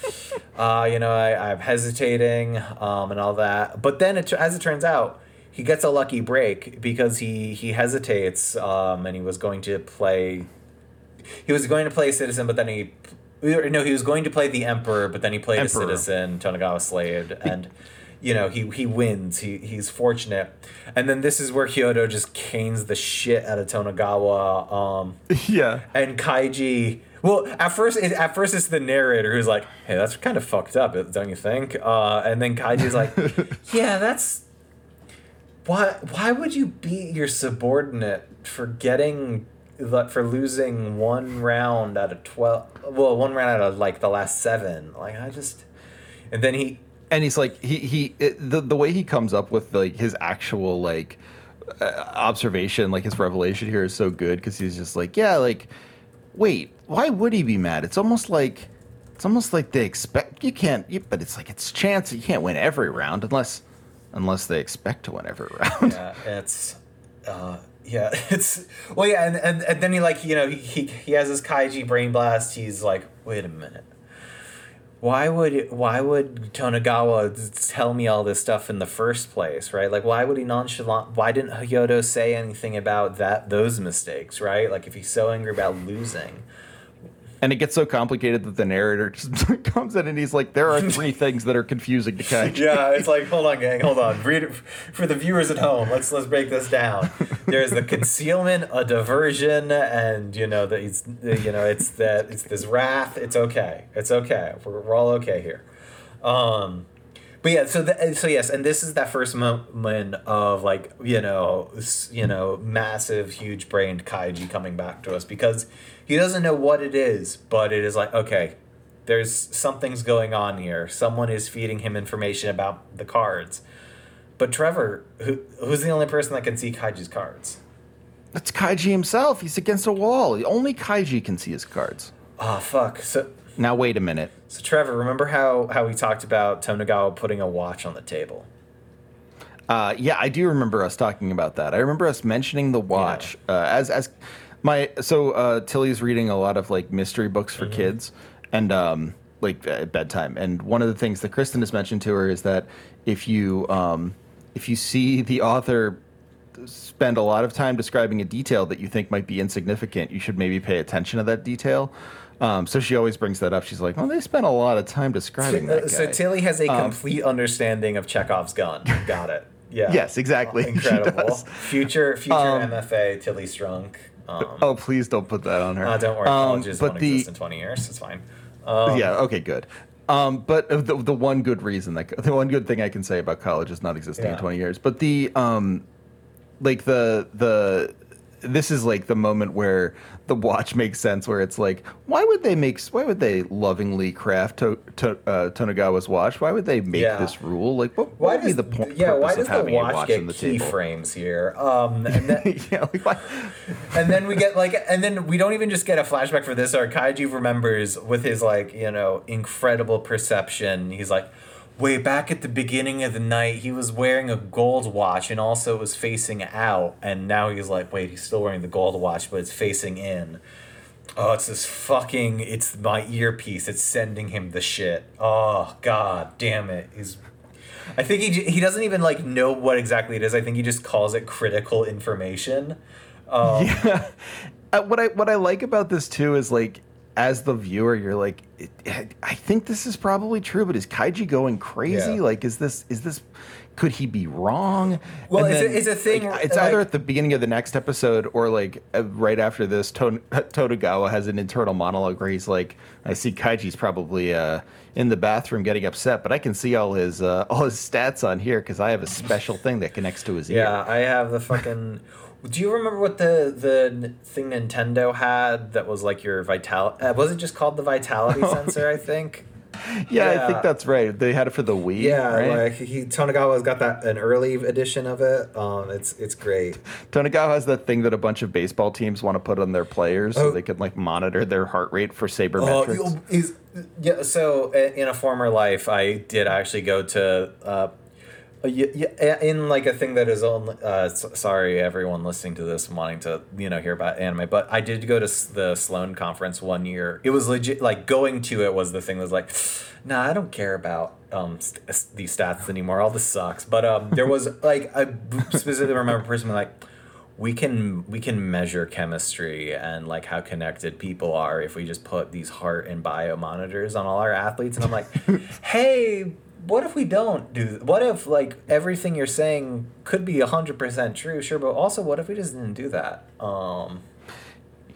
uh you know I, i'm hesitating um and all that but then it, as it turns out he gets a lucky break because he he hesitates um and he was going to play he was going to play citizen but then he no he was going to play the emperor but then he played Emperor. a citizen tonegawa slave and you know he he wins he he's fortunate and then this is where Hyodo just canes the shit out of Tonegawa um yeah. and Kaiji. Well, at first, it, at first it's the narrator who's like, "Hey, that's kind of fucked up, don't you think?" Uh, and then Kaiji's like, "Yeah, that's why. Why would you beat your subordinate for getting for losing one round out of twelve? Well, one round out of like the last seven. Like, I just." And then he and he's like he he it, the the way he comes up with like his actual like uh, observation like his revelation here is so good because he's just like yeah like wait why would he be mad? It's almost like it's almost like they expect you can't you, but it's like it's chance you can't win every round unless unless they expect to win every round. Yeah, it's uh yeah, it's well yeah, and, and, and then he like, you know, he, he he has his Kaiji brain blast, he's like, wait a minute. Why would why would Tonegawa tell me all this stuff in the first place, right? Like why would he nonchalant why didn't Hyodo say anything about that those mistakes, right? Like if he's so angry about losing. And it gets so complicated that the narrator just comes in and he's like, "There are three things that are confusing to catch." yeah, it's like, hold on, gang, hold on. Read it for the viewers at home. Let's let's break this down. There's the concealment, a diversion, and you know that it's you know it's that it's this wrath. It's okay. It's okay. We're, we're all okay here. Um, but yeah, so the, so yes, and this is that first moment of like you know you know massive, huge brained kaiji coming back to us because he doesn't know what it is, but it is like okay, there's something's going on here. Someone is feeding him information about the cards. But Trevor, who who's the only person that can see Kaiji's cards? That's Kaiji himself. He's against a wall. Only Kaiji can see his cards. Oh fuck. So Now wait a minute. so Trevor, remember how how we talked about Tonegawa putting a watch on the table? Uh, yeah, I do remember us talking about that. I remember us mentioning the watch uh, as as my so uh, Tilly's reading a lot of like mystery books for kids and um, like at bedtime. And one of the things that Kristen has mentioned to her is that if you um, if you see the author spend a lot of time describing a detail that you think might be insignificant, you should maybe pay attention to that detail. Um, so she always brings that up. She's like, "Well, they spent a lot of time describing that guy." So Tilly has a complete understanding of Chekhov's gun. Got it. Yeah. Yes, exactly. She Incredible. Future future Um, MFA Tilly Strunk. Um, oh, please don't put that on her. uh, don't worry, Um, colleges but won't the exist in twenty years. It's fine. Um, yeah, okay, good. Um, but the, the one good reason that the one good thing I can say about college is not existing in 20 years. But the um, like the the this is like the moment where the watch makes sense. Where it's like, why would they make? Why would they lovingly craft to, to, uh, Tonegawa's watch? Why would they make Yeah. this rule? Like, what, Why what would does be the point? yeah? Why does of the watch, watch get on the table? keyframes here? Um, and then, yeah, like, and then we get like, and then we don't even just get a flashback for this. Our Kaiji remembers with his like, you know, incredible perception. He's like, way back at the beginning of the night, he was wearing a gold watch and also it was facing out. And now he's like, wait, he's still wearing the gold watch, but it's facing in. Oh, it's this fucking. It's my earpiece. It's sending him the shit. Oh god, damn it. He's. I think he he doesn't even like know what exactly it is. I think he just calls it critical information. Um, yeah. Uh, what I what I like about this too is like as the viewer you're like I think this is probably true but is Kaiji going crazy Yeah. like is this is this could he be wrong Well, it's a- it's a thing, like, it's either at the beginning of the next episode or like uh, right after this Ton- has an internal monologue where he's like I see Kaiji's probably uh in the bathroom getting upset but I can see all his uh, all his stats on here cuz I have a special thing that connects to his ear yeah, I have the fucking. Do you remember what the the thing Nintendo had that was like your vital? Uh, was it just called the vitality sensor? I think. yeah, I think that's right they had it for the Wii Yeah, right? like he Tonegawa's got that an early edition of it. Um, it's it's great. Tonegawa has that thing that a bunch of baseball teams want to put on their players so Oh. they can like monitor their heart rate for Oh, sabermetrics. you- yeah. So uh, in a former life, I did actually go to. Uh, y- y- in like a thing that is only uh, s- sorry everyone listening to this and wanting to you know hear about anime but i did go to s- the sloan conference one year. It was legit like going to it was the thing that was like nah i don't care about um st- these stats anymore. All this sucks. But um there was like i specifically remember a person like we can we can measure chemistry and like how connected people are if we just put these heart and bio monitors on all our athletes. And i'm like hey what if we don't do what if like everything you're saying could be 100% true sure but also what if we just didn't do that um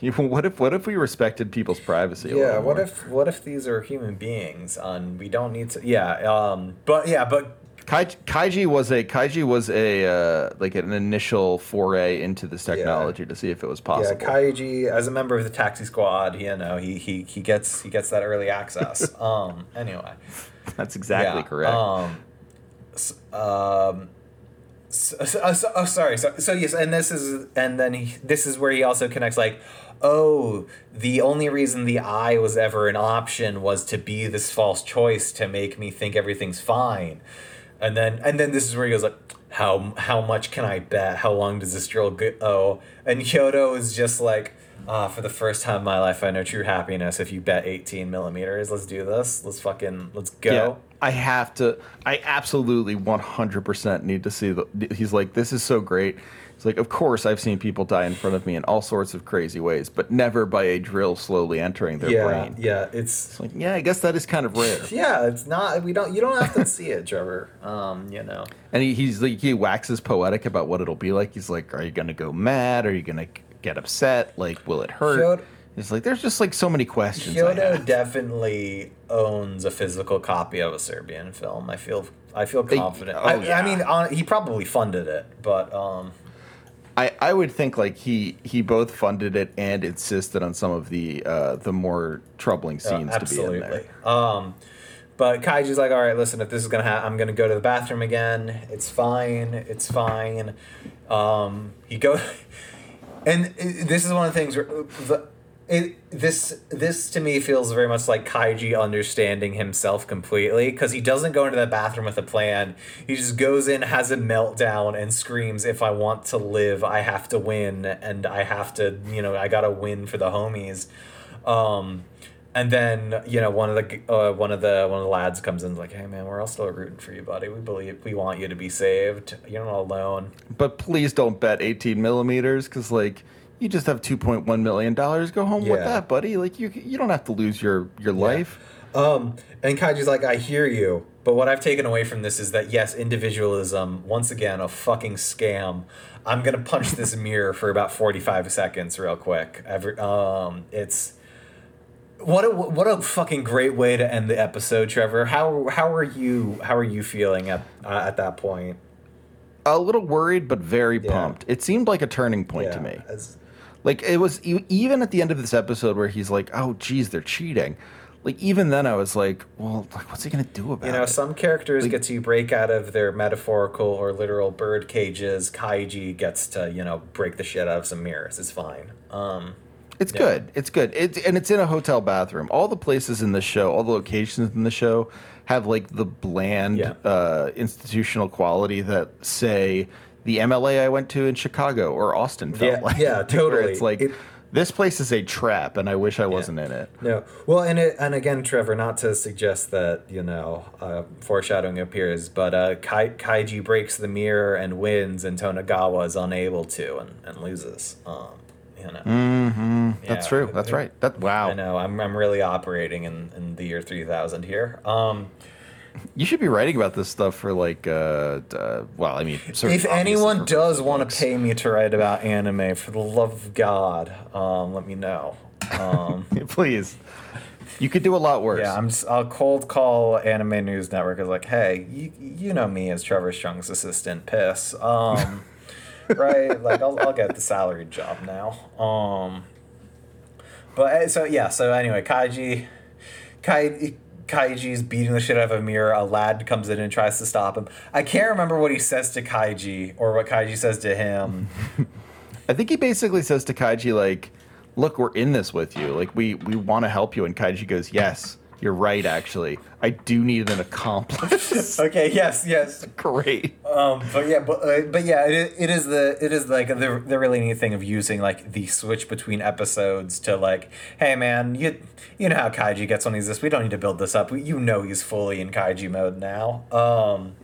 what if what if we respected people's privacy? a yeah little what if what if these are human beings and we don't need to yeah um but yeah but Kai, Kaiji was a Kaiji was a uh, like an initial foray into this technology to see if it was possible. Yeah, Kaiji, as a member of the Taxi Squad, you know, he he he gets he gets that early access. um. Anyway. That's exactly yeah, correct. Um. um. So, so, so- oh, sorry. So, so yes, and this is, and then he, this is where he also connects. Like, oh, the only reason the eye was ever an option was to be this false choice to make me think everything's fine, and then and then this is where he goes like, how how much can I bet? How long does this drill go? Oh, And Hyodo is just like, uh, for the first time in my life, I know true happiness if you bet 18 millimeters. Let's do this. Let's fucking, let's go. Yeah, I have to. I absolutely 100% need to see the. He's like, this is so great. He's like, of course, I've seen people die in front of me in all sorts of crazy ways, but never by a drill slowly entering their yeah, brain. yeah, it's It's like, yeah, I guess that is kind of rare. yeah, it's not. We don't. You don't have to see it, Trevor. Um, you know. And he, he's like, he waxes poetic about what it'll be like. He's like, are you gonna go mad? Are you gonna get upset? Like, will it hurt? Hyodo- He's like, there's just like so many questions. Hyodo definitely owns a physical copy of a Serbian film. I feel. I feel They- confident. oh, I, yeah. I mean, on, he probably funded it, but um, I, I would think like he he both funded it and insisted on some of the uh, the more troubling uh, scenes to be in there. absolutely. Um, but Kaiji's like, all right, listen, if this is gonna happen, I'm gonna go to the bathroom again. It's fine. It's fine. Um, he go, and this is one of the things where the. It, this this to me feels very much like Kaiji understanding himself completely because he doesn't go into the bathroom with a plan. He just goes in, has a meltdown, and screams, "If I want to live, I have to win, and I have to, you know, I gotta win for the homies." Um, and then you know one of the uh, one of the one of the lads comes in and is like, "Hey man, we're all still rooting for you, buddy. We believe we want you to be saved. You're not alone." But please don't bet 18 millimeters because like you just have 2.1 million dollars. Go home with that, buddy. Like you you don't have to lose your your life. Um, and Kaiji's like, I hear you, but what I've taken away from this is that yes, individualism, once again, a fucking scam. I'm gonna punch this mirror for about 45 seconds, real quick. Every, um, it's what a what a fucking great way to end the episode, Trevor. How how are you how are you feeling at uh, at that point? A little worried, but very Yeah. pumped. It seemed like a turning point to me. Like it was even at the end of this episode where he's like, "Oh, geez, they're cheating." Like even then, I was like, "Well, like, what's he gonna do about it?" You know, it?" some characters get to break out of their metaphorical or literal bird cages. Kaiji gets to, you know, break the shit out of some mirrors. It's fine. Um, It's Yeah. good. It's good. It's and it's in a hotel bathroom. All the places in the show, all the locations in the show have like the bland Yeah. uh, institutional quality that say the MLA I went to in Chicago or Austin felt Yeah, like. yeah, totally. It's like It- this place is a trap, and I wish I wasn't in it. no, well, and it, and again, Trevor, not to suggest that you know uh, foreshadowing appears, but uh, Kai, Kaiji breaks the mirror and wins, and Tonegawa is unable to and, and loses. Um, you know, Mm-hmm. That's true. That's right. That wow. I know I'm, I'm really operating in, in the year 3000 here. Um, You should be writing about this stuff for like. Uh, uh, well, I mean, if anyone does want to pay me to write about anime, for the love of God, um, let me know. Um, please, you could do a lot worse. yeah, I'm. I'll cold call Anime News Network. Is like, hey, you you know me as Trevor Strong's assistant. Piss. Um, right? Like, I'll I'll get the salaried job now. Um, but uh, so yeah. So anyway, Kaiji, Kai. Kaiji's beating the shit out of a mirror. A lad comes in and tries to stop him. I can't remember what he says to Kaiji or what Kaiji says to him. I think he basically says to Kaiji like, "Look, we're in this with you. Like, we we want to help you." And Kaiji goes, "Yes, you're right. Actually, I do need an accomplice." okay. Yes. Yes. Great. Um, but yeah, but uh, but yeah, it, it is the it is like the the really neat thing of using like the switch between episodes to like, hey man, you you know how Kaiji gets when he's this. We don't need to build this up. We, you know he's fully in Kaiji mode now. Um,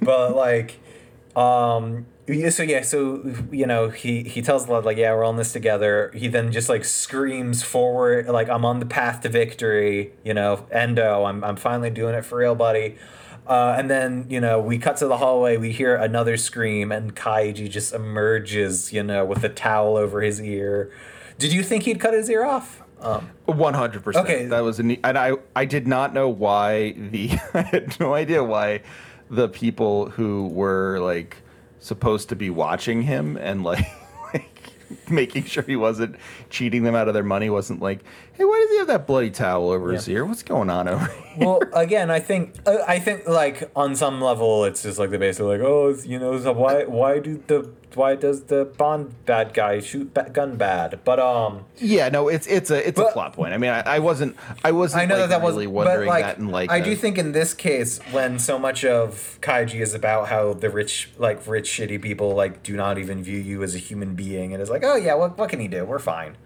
but like, um, so yeah, so you know he he tells the lad like, yeah, we're all in this together. He then just like screams forward like, I'm on the path to victory. You know, Endo, I'm I'm finally doing it for real, buddy. Uh, and then you know we cut to the hallway. We hear another scream, and Kaiji just emerges, you know, with a towel over his ear. Did you think he'd cut his ear off? Um, One hundred percent. Okay. that was a neat, and I I did not know why the I had no idea why the people who were like supposed to be watching him and like like making sure he wasn't cheating them out of their money wasn't like, hey, why does he have that bloody towel over his ear? What's going on over here? well, again, I think uh, I think like on some level, it's just like the basically like, oh, you know, so why why do the why does the Bond bad guy shoot ba- gun bad? But um, Yeah, no, it's it's a it's a plot point. I mean, I, I wasn't I wasn't I know like, that that was, really but wondering like, that and like I a- do think in this case, when so much of Kaiji is about how the rich, like rich, shitty people, like do not even view you as a human being, and it's like, oh yeah, what what can he do? We're fine.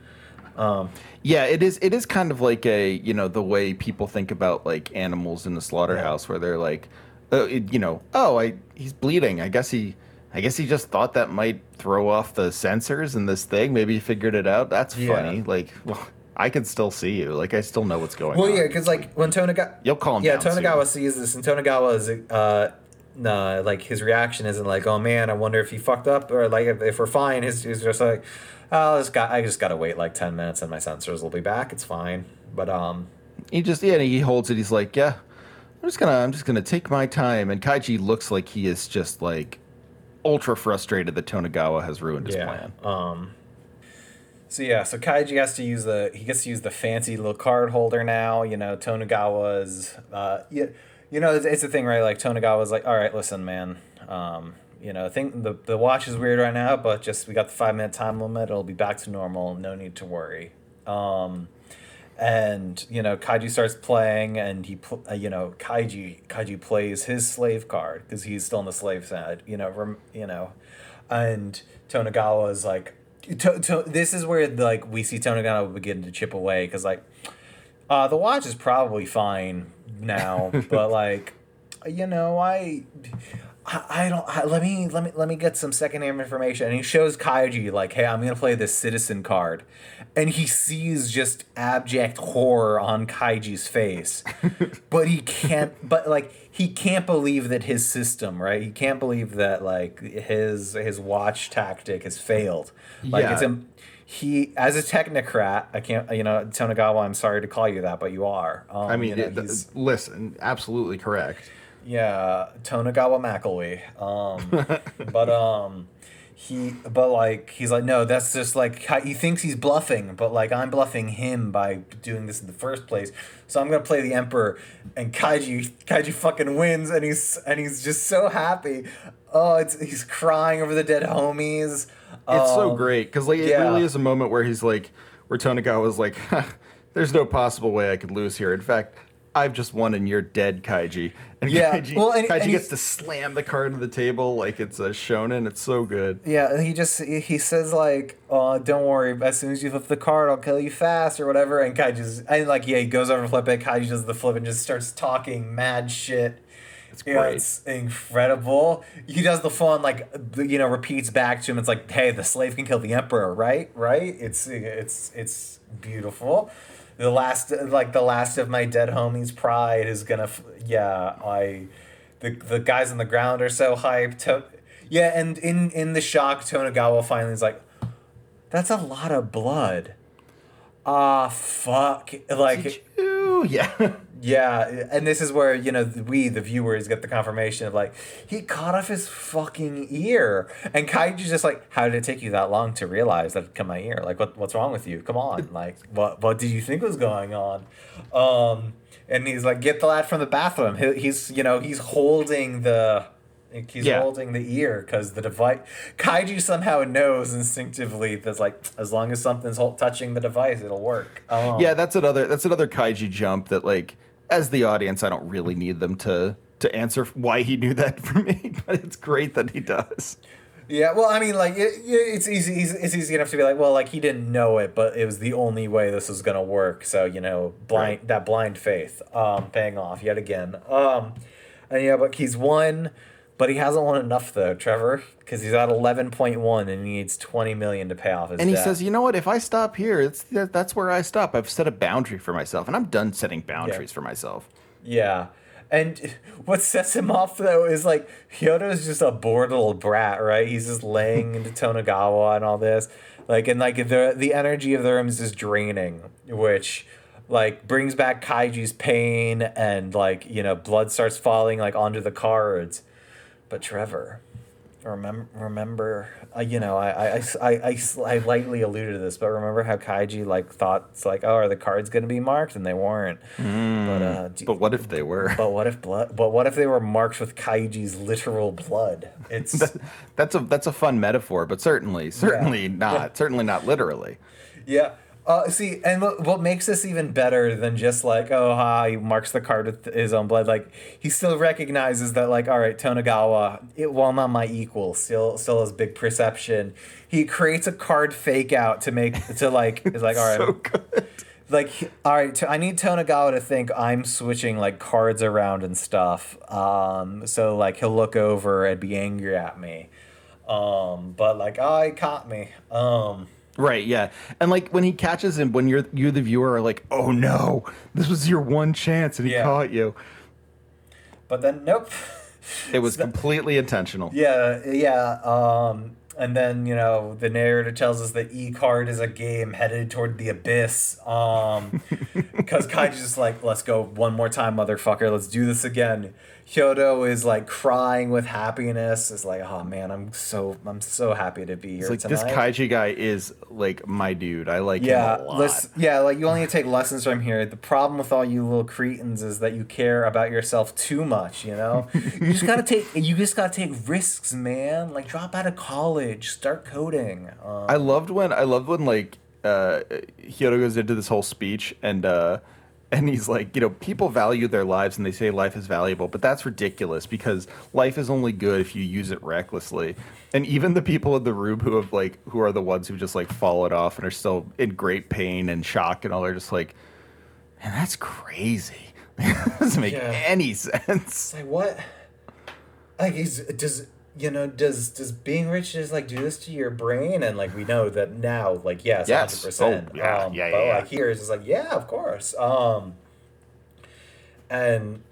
Um, Yeah, it is. It is kind of like a you know the way people think about like animals in the slaughterhouse, where they're like, uh, it, you know, oh, I he's bleeding. I guess he, I guess he just thought that might throw off the sensors in this thing. Maybe he figured it out. That's Yeah. funny. Like, well, I can still see you. Like, I still know what's going well, on. yeah, because like when Tonaga, You'll call him. yeah, down soon. Tonegawa sees this, and Tonegawa is uh, nah, like his reaction isn't like, oh man, I wonder if he fucked up, or like if, if we're fine. His he's just like, oh, this guy, I just gotta wait like ten minutes, and my sensors will be back. It's fine. But um, He just yeah, he holds it. He's like, yeah, I'm just gonna I'm just gonna take my time. And Kaiji looks like he is just like ultra frustrated that Tonegawa has ruined his plan. Um. So yeah, so Kaiji has to use the he gets to use the fancy little card holder now. You know, Tonegawa's uh yeah, you know it's, it's a thing right. Like Tonegawa's like, all right, listen, man. Um, you know, think the the watch is weird right now, but just we got the five minute time limit. It'll be back to normal. No need to worry. Um, and you know Kaiji starts playing, and he pl- uh, you know Kaiji Kaiji plays his slave card because he's still on the slave side. You know, rem- you know, and Tonegawa is like, to, to, this is where like we see Tonegawa begin to chip away because like, uh, the watch is probably fine now, but like, you know, I. I I don't. I, let me let me let me get some secondhand information. And he shows Kaiji like, "Hey, I'm gonna play this citizen card," and he sees just abject horror on Kaiji's face, but he can't. But like, he can't believe that his system, right? He can't believe that like his his watch tactic has failed. Like Yeah. it's. He as a technocrat, I can't. You know, Tonegawa. I'm sorry to call you that, but you are. Um, I mean, you know, it- listen, absolutely correct. yeah, Tonegawa McElwee. Um, but um, he, but like he's like, no, that's just like he thinks he's bluffing, but like I'm bluffing him by doing this in the first place. So I'm gonna play the Emperor, and Kaiji, Kaiji fucking wins, and he's and he's just so happy. Oh, it's he's crying over the dead homies. It's so Um, great because like it really is a moment where he's like, where was like, "There's no possible way I could lose here. In fact, I've just won and you're dead, Kaiji." And Yeah, Kaiji, well, and- Kaiji and gets to slam the card to the table like it's a shonen. It's so good. Yeah, he just he says like, "Oh, don't worry. As soon as you flip the card, I'll kill you fast or whatever." And Kai just and like yeah, he goes over to flip it. Kai does the flip and just starts talking mad shit. It's great. it's incredible. He does the fun like you know repeats back to him. It's like, "Hey, the slave can kill the emperor, right? Right? It's it's it's beautiful." The last like the last of my dead homies' pride is gonna f- yeah I the the guys on the ground are so hyped. To- yeah, and in in the shock, Tonegawa finally is like, "That's a lot of blood." Ah, fuck! Like, yeah. Yeah, and this is where you know we, the viewers, get the confirmation of like he cut off his fucking ear, and Kaiji's just like, "How did it take you that long to realize that it cut my ear? Like, what what's wrong with you? Come on, like, what what did you think was going on?" Um, and he's like, "Get the lad from the bathroom." He, he's you know he's holding the. He's Yeah. holding the ear because the device. Kaiji somehow knows instinctively that's like as long as something's touching the device, it'll work. Um, yeah, that's another that's another Kaiji jump that like as the audience, I don't really need them to to answer why he knew that for me, but it's great that he does. Yeah, well, I mean, like it, it- it's easy. It's easy enough to be like, well, like he didn't know it, but it was the only way this was gonna work. So you know, blind Right. that blind faith, um, paying off yet again. Um, and yeah, but he's won, but he hasn't won enough though, Trevor, because he's at eleven point one and he needs twenty million to pay off his debt. And he debt. says, "You know what? If I stop here, it's that, that's where I stop. I've set a boundary for myself, and I'm done setting boundaries for myself." Yeah. And what sets him off though is like Hyodo's just a bored little brat, right? He's just laying into Tonegawa and all this. Like and like the the energy of the room is just draining, which like brings back Kaiji's pain and like, you know, blood starts falling like onto the cards. But Trevor, remember remember uh, you know I, I, I, I, I lightly alluded to this but remember how kaiji like thought it's like oh are the cards going to be marked? And they weren't. But uh do- But what if they were? but what if blood but what if they were marked with kaiji's literal blood? It's That's a that's a fun metaphor, but certainly certainly not certainly not literally. yeah Uh, see, and what, what makes this even better than just like, oh, ha, he marks the card with his own blood. Like, he still recognizes that, like, all right, Tonegawa, it, while not my equal, still still has big perception. He creates a card fake out to make to like, it's like, all right, so like all right t- i need Tonegawa to think i'm switching like cards around and stuff um so like he'll look over and be angry at me um but like oh he caught me um Right, yeah. And like when he catches him, when you're you the viewer are like, "Oh no, this was your one chance and he Yeah. caught you." but then nope It was completely intentional. yeah yeah um and then you know the narrator tells us that E card is a game headed toward the abyss. Um, because Kaiji's just like, let's go one more time, motherfucker. Let's do this again. Hyodo is like crying with happiness. Is like, oh man, I'm so I'm so happy to be here It's like tonight. this Kaiji guy is like my dude. I like yeah, him a lot. listen, yeah, like you only take lessons from here. The problem with all you little cretins is that you care about yourself too much. You know, you just gotta take you just gotta take risks, man. Like drop out of college, start coding. Um, I loved when I loved when like uh Hyodo goes into this whole speech and uh and he's like, you know, people value their lives and they say life is valuable, but that's ridiculous because life is only good if you use it recklessly. And even the people in the room who have like who are the ones who just like followed off and are still in great pain and shock and all they're just like, man, that's crazy. It doesn't make Yeah. any sense. Like what? Like is does you know does does being rich just like do this to your brain? And like we know that now, like yes, Yes. hundred percent. Oh, yeah, um, yeah, But yeah, like here it's just like yeah, of course. Um, and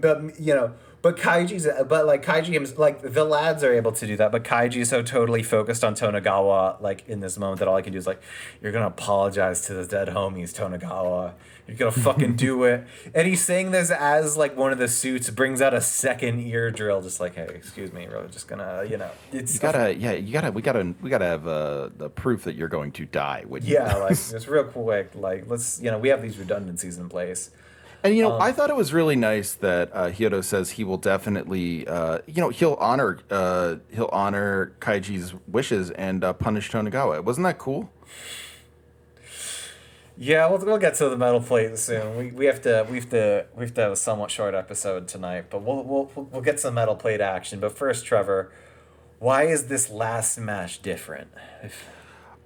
but you know. But Kaiji's, but like Kaiji, like the lads are able to do that. But Kaiji is so totally focused on Tonegawa, like in this moment, that all I can do is like, you're gonna apologize to the dead homies, Tonegawa. You're gonna fucking do it. And he's saying this as like one of the suits brings out a second ear drill, just like, hey, excuse me, we're just gonna, you know, it's You gotta, yeah, you gotta, we gotta, we gotta have uh, the proof that you're going to die. Yeah, like it's real quick. Like let's, you know, we have these redundancies in place. And you know, Um, I thought it was really nice that uh, Hyodo says he will definitely, uh, you know, he'll honor, uh, he'll honor Kaiji's wishes and uh, punish Tonegawa. Wasn't that cool? Yeah, we'll, we'll get to the metal plate soon. We, we have to we have to we have to have a somewhat short episode tonight, but we'll we'll we'll get some metal plate action. But first, Trevor, why is this last match different?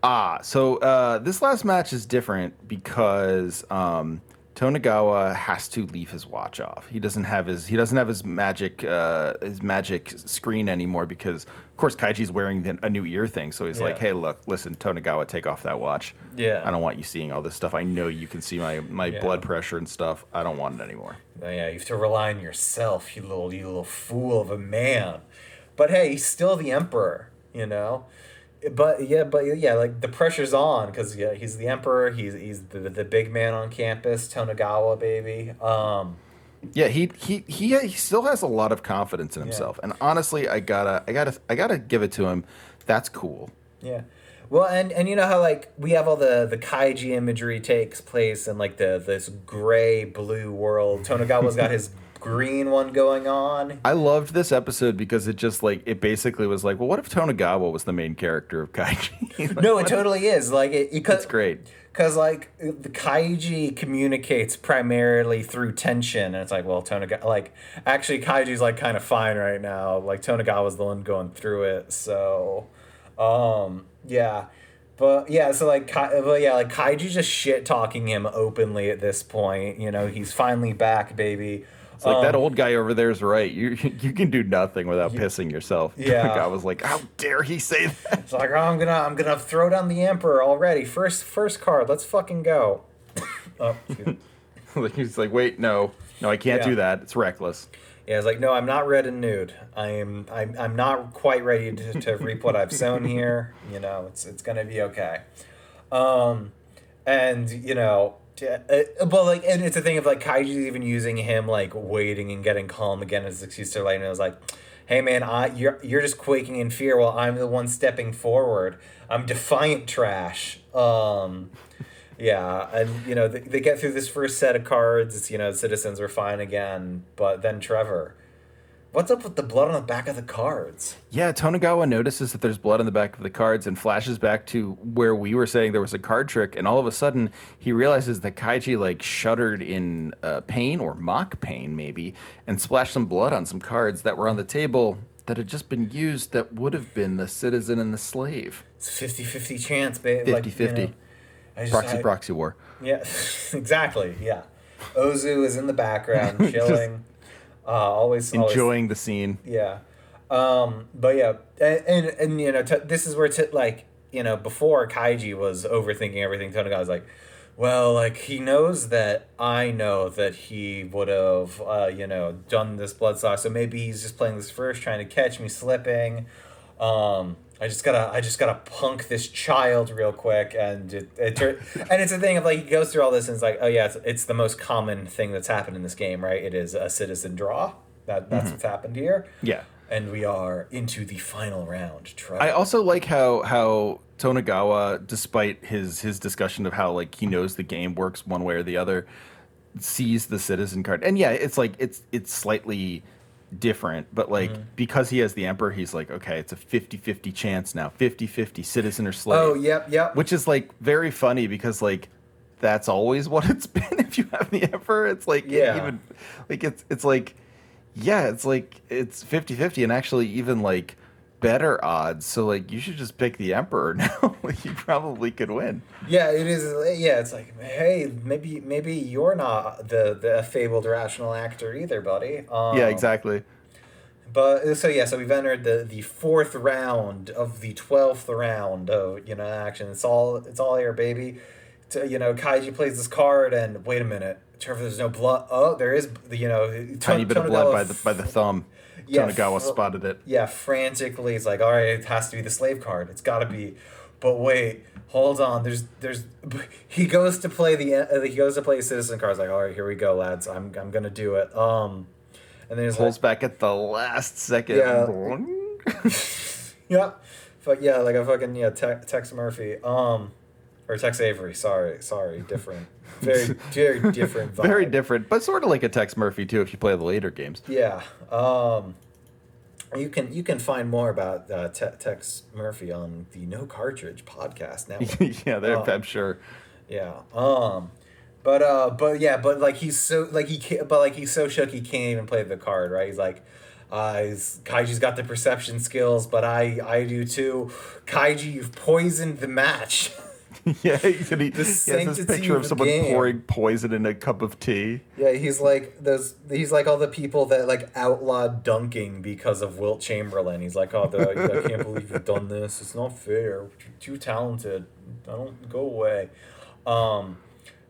Ah, so uh, this last match is different because um, Tonegawa has to leave his watch off. He doesn't have his he doesn't have his magic uh, his magic screen anymore because of course Kaiji's wearing the, a new ear thing. So he's like, "Hey, look, listen, Tonegawa, take off that watch. Yeah. I don't want you seeing all this stuff. I know you can see my my Yeah. blood pressure and stuff. I don't want it anymore." Oh, yeah, you have to rely on yourself, you little you little fool of a man. But hey, he's still the emperor, you know. But yeah, but yeah, like the pressure's on because yeah, he's the emperor. He's he's the, the big man on campus, Tonegawa, baby. Um, Yeah, he he he he still has a lot of confidence in himself, and honestly, I gotta I gotta I gotta give it to him. That's cool. Yeah. Well, and and you know how like we have all the the kaiji imagery takes place in like the this gray blue world. Tonegawa's got his green one going on. I loved this episode because it just like it basically was like, well, what if Tonegawa was the main character of Kaiji? No, it totally is. Like it, it It's great. Cause like the kaiji communicates primarily through tension, and it's like, well, Tonegawa, like actually, kaiji's like kind of fine right now. Like Tonegawa's the one going through it, so, um, yeah, but yeah, so like, but yeah, like Kaiji's just shit talking him openly at this point. You know, he's finally back, baby. It's like that Um, old guy over there is right. You you can do nothing without pissing yourself. Yeah. I was like, how dare he say that? It's like, oh, I'm gonna, I'm gonna throw down the emperor already. First, first card. Let's fucking go. oh, like he's like, wait, no, no, I can't Yeah. do that. It's reckless. Yeah, it's like, no, I'm not red and nude. I am, I'm, I'm not quite ready to, to reap what I've sown here. You know, it's, it's gonna be okay. Um, and you know, t- uh, but like, and it's a thing of like Kaiji's even using him like waiting and getting calm again as excuse to like, and it was like, hey man, I, you're, you're just quaking in fear while I'm the one stepping forward. I'm defiant trash. Um, yeah, and you know they, they get through this first set of cards. You know, citizens are fine again, but then Trevor, What's up with the blood on the back of the cards? Yeah, Tonegawa notices that there's blood on the back of the cards and flashes back to where we were saying there was a card trick, and all of a sudden he realizes that Kaiji like shuddered in uh, pain or mock pain maybe, and splashed some blood on some cards that were on the table that had just been used that would have been the citizen and the slave. It's 50-50 chance, babe. 50-50. I just- Proxy I- proxy war. Yeah, exactly. Yeah, Ozu is in the background, chilling. Uh, always always- Enjoying the scene. Yeah. Um, but yeah, and and, and you know, t- this is where t- like you know before Kaiji was overthinking everything. Tonaga was like, well, like he knows that I know that he would have uh, you know done this blood saw, so maybe he's just playing this first, trying to catch me slipping. Um, I just gotta, I just gotta punk this child real quick, and it, it tur- and it's a thing of like he goes through all this, and it's like, oh yeah, it's, it's the most common thing that's happened in this game, right? It is a citizen draw. That that's mm-hmm. what's happened here. Yeah. And we are into the final round. Try. I also like how how Tonegawa, despite his his discussion of how like he knows the game works one way or the other, sees the citizen card. And yeah, it's like it's it's slightly different, but like Mm-hmm. because he has the emperor, he's like, okay, it's a 50-50 chance now. 50-50 citizen or slave. oh yep yep. Which is like very funny because like that's always what it's been if you have the emperor. It's like Yeah. even like it's it's like yeah, it's like it's 50-50 and actually even like better odds. So like you should just pick the emperor now. you probably could win. Yeah, it is. Yeah, it's like, hey, maybe maybe you're not the the fabled rational actor either, buddy. Um, yeah, exactly. But so yeah, so we've entered the the fourth round of the twelfth round of you know action. It's all it's all here, baby. To, you know, Kaiji plays this card, and wait a minute, Trevor, there's no blood. Oh, there is. You know, Tiny bit of blood by the by the thumb. Yeah, fr- spotted it. yeah, frantically, it's like, all right, it has to be the slave card. It's got to be. But wait, hold on. There's, there's. He goes to play the. Uh, he goes to play citizen cards. Like, all right, here we go, lads. I'm, I'm gonna do it. Um, and then he Pulls like, back at the last second. Yeah. yeah, fuck yeah, like a fucking yeah, Te- Tex Murphy. Um, or Tex Avery. Sorry, sorry, different. Very, very different. Vibe. Very different, but sort of like a Tex Murphy too if you play the later games. Yeah. Um, you can you can find more about uh, Te- Tex Murphy on the No Cartridge podcast now. yeah, they're, Oh. I'm sure. yeah. Um, but uh, but yeah, but like he's so like he can't, but like he's so shook he can't even play the card. Right? He's like. Uh, he's, Kaiji's got the perception skills, but I I do too. Kaiji, you've poisoned the match. yeah, he, he, he has this picture of of someone game. pouring poison in a cup of tea. Yeah, he's like those. He's like all the people that like outlawed dunking because of Wilt Chamberlain. He's like, oh, the, I can't believe you've done this. It's not fair. You're too talented. I don't go away. Um,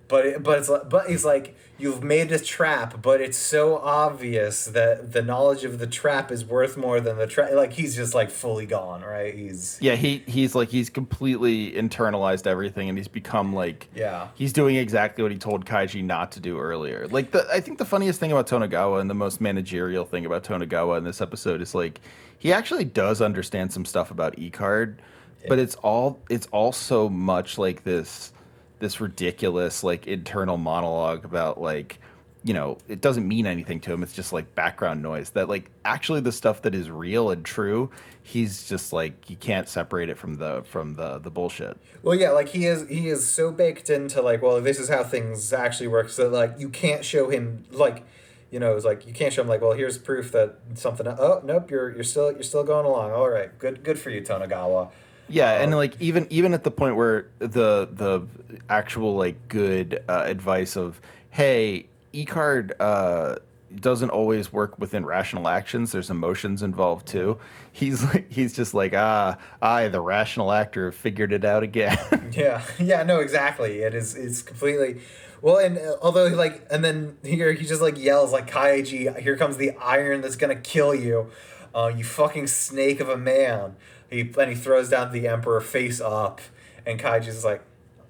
but it, but it's like, but he's like, you've made a trap, but it's so obvious that the knowledge of the trap is worth more than the trap. Like he's just like fully gone, right? He's Yeah, he he's like he's completely internalized everything, and he's become like yeah. he's doing exactly what he told Kaiji not to do earlier. Like the I think the funniest thing about Tonegawa and the most managerial thing about Tonegawa in this episode is like he actually does understand some stuff about E card, but it's all it's all so much like this this ridiculous like internal monologue about like you know it doesn't mean anything to him it's just like background noise that like actually the stuff that is real and true he's just like you can't separate it from the from the the bullshit Well, yeah, like he is he is so baked into like, well, this is how things actually work. So like, you can't show him like, you know, it's like you can't show him like, well, here's proof that something. Oh, nope, you're you're still you're still going along. All right, good good for you, Tonegawa. Yeah, and Um, like even even at the point where the the actual like good uh, advice of hey, e-card uh, doesn't always work within rational actions. There's emotions involved too. He's like he's just like ah, I the rational actor figured it out again. Yeah, yeah, no, exactly. It is it's completely. Well, and uh, although like, and then here he just like yells like Kaiji, here comes the iron that's gonna kill you, uh, you fucking snake of a man. He and he throws down the emperor face up, and Kaiji's like,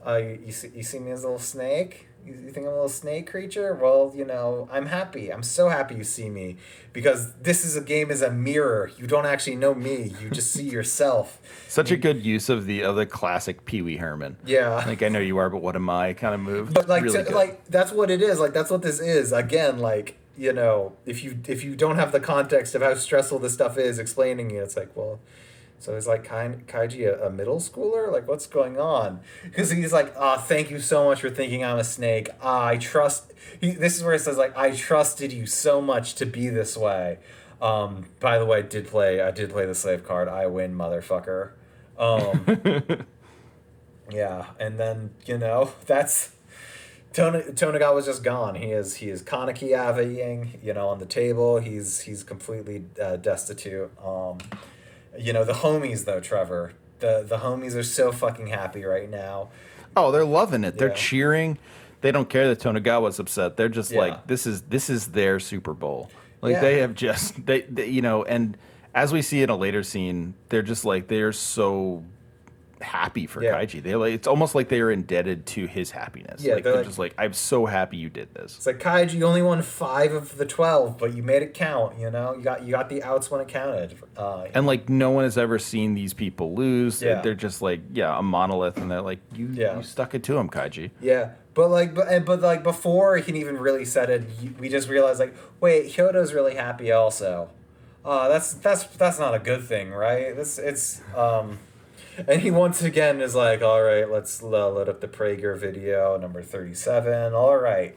uh, you, you see you see me as a little snake. You, you think I'm a little snake creature? Well, you know, I'm happy. I'm so happy you see me because this is a game as a mirror. You don't actually know me. You just see yourself. Such a good use of the of the classic Pee Wee Herman. Yeah. Like I know you are, but what am I? Kind of move. But like, Really to- like that's what it is. Like that's what this is. Again, like you know, if you if you don't have the context of how stressful this stuff is, explaining it, it's like, well, so is like Kai, Kaiji a, a middle schooler? Like, what's going on? Because he's like, ah, oh, thank you so much for thinking I'm a snake. Ah, I trust. He, this is where it says like, I trusted you so much to be this way. Um, by the way, I did play. I did play the slave card. I win, motherfucker. Um, yeah, and then you know that's Ton- was just gone. He is he is Kaneki you know, on the table. He's he's completely uh, destitute. Um, you know the homies though, Trevor. The the homies are so fucking happy right now. Oh, they're loving it. They're cheering. They don't care that Tonegawa's upset. They're just yeah. like this is this is their Super Bowl. Like yeah. they have just they, they you know and as we see in a later scene, they're just like they're so happy for yeah. Kaiji. They like it's almost like they are indebted to his happiness. Yeah, like they're, they're like, just like, I'm so happy you did this. It's like Kaiji, you only won five of the twelve, but you made it count. You know, you got you got the outs when it counted. Uh, and like no one has ever seen these people lose. Yeah. They're just like yeah, a monolith, and they're like you yeah. you stuck it to him, Kaiji. Yeah. But like, but, but like before he even really said it, we just realized like, wait, Hyodo's really happy also. Uh, that's that's that's not a good thing, right? This it's um, and he once again is like, all right, let's load up the Prager video number 37. All right.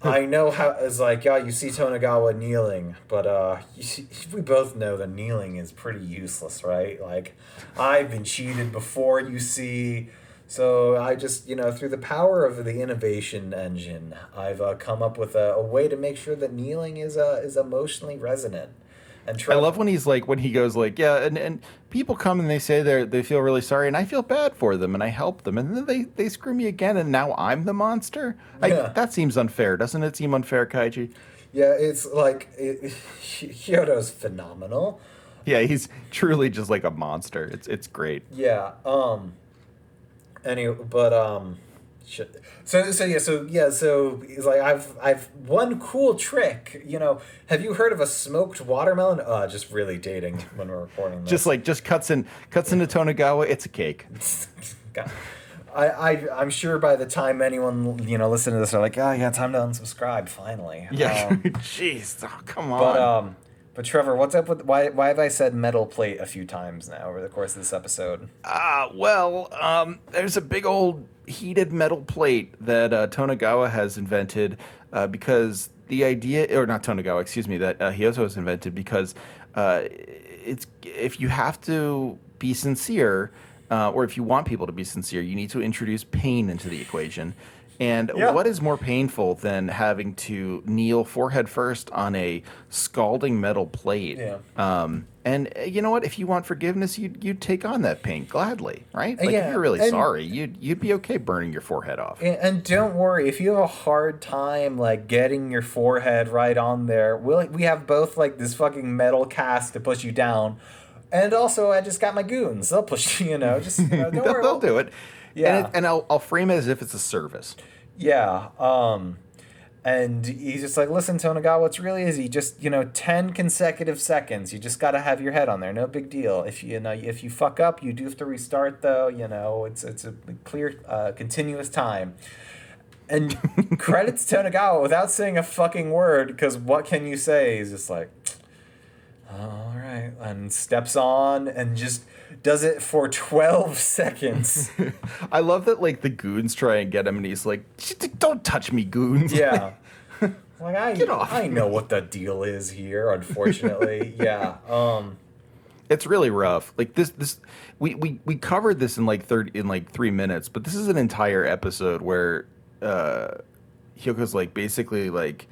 I know how it's like, yeah, you see Tonegawa kneeling, but uh, see, we both know that kneeling is pretty useless, right? Like, I've been cheated before, you see. So I just, you know, through the power of the innovation engine, I've uh, come up with a, a way to make sure that kneeling is uh, is emotionally resonant. And I love when he's like when he goes like yeah and, and people come and they say they they feel really sorry and I feel bad for them and I help them and then they they screw me again and now I'm the monster. I, yeah. that seems unfair, doesn't it? Seem unfair, Kaiji? Yeah, it's like it, Hyodo's phenomenal. Yeah, he's truly just like a monster. It's it's great. Yeah. Um. Anyway, but um Shit. So so yeah so yeah so he's like I've I've one cool trick you know have you heard of a smoked watermelon? Uh just really dating when we're recording this. just like just cuts in cuts into Tonegawa it's a cake. I, I I'm sure by the time anyone you know listen to this they're like oh yeah time to unsubscribe finally. Yeah. Um, jeez. Oh, come on. but um but Trevor, what's up with why? Why have I said metal plate a few times now over the course of this episode? Ah, uh, well, um, there's a big old heated metal plate that uh, Tonegawa has invented uh, because the idea, or not Tonegawa, excuse me, that uh, Hyodo has invented because uh, it's if you have to be sincere, uh, or if you want people to be sincere, you need to introduce pain into the equation. And yeah. what is more painful than having to kneel forehead first on a scalding metal plate? Yeah. Um, and uh, you know what? If you want forgiveness, you'd, you'd take on that pain gladly, right? Like yeah. if you're really and, sorry, you'd you'd be okay burning your forehead off. And, and, don't worry, if you have a hard time like getting your forehead right on there, we'll, we have both like this fucking metal cast to push you down. And also, I just got my goons. They'll push you, you know. Just you know, they'll, they'll do it. Yeah. And, it, and I'll, I'll frame it as if it's a service. Yeah. Um, and he's just like, listen, Tonegawa, it's really easy. Just, you know, 10 consecutive seconds. You just got to have your head on there. No big deal. If you, you know, if you fuck up, you do have to restart, though. You know, it's, it's a clear, uh, continuous time. And credits Tonegawa without saying a fucking word, because what can you say? He's just like, all right. And steps on and just does it for 12 seconds. I love that like the goons try and get him and he's like, "Don't touch me, goons." Yeah. like I Get off. I know what the deal is here, unfortunately. yeah. Um it's really rough. Like this this we we we covered this in like third in like 3 minutes, but this is an entire episode where uh Hyodo's like basically like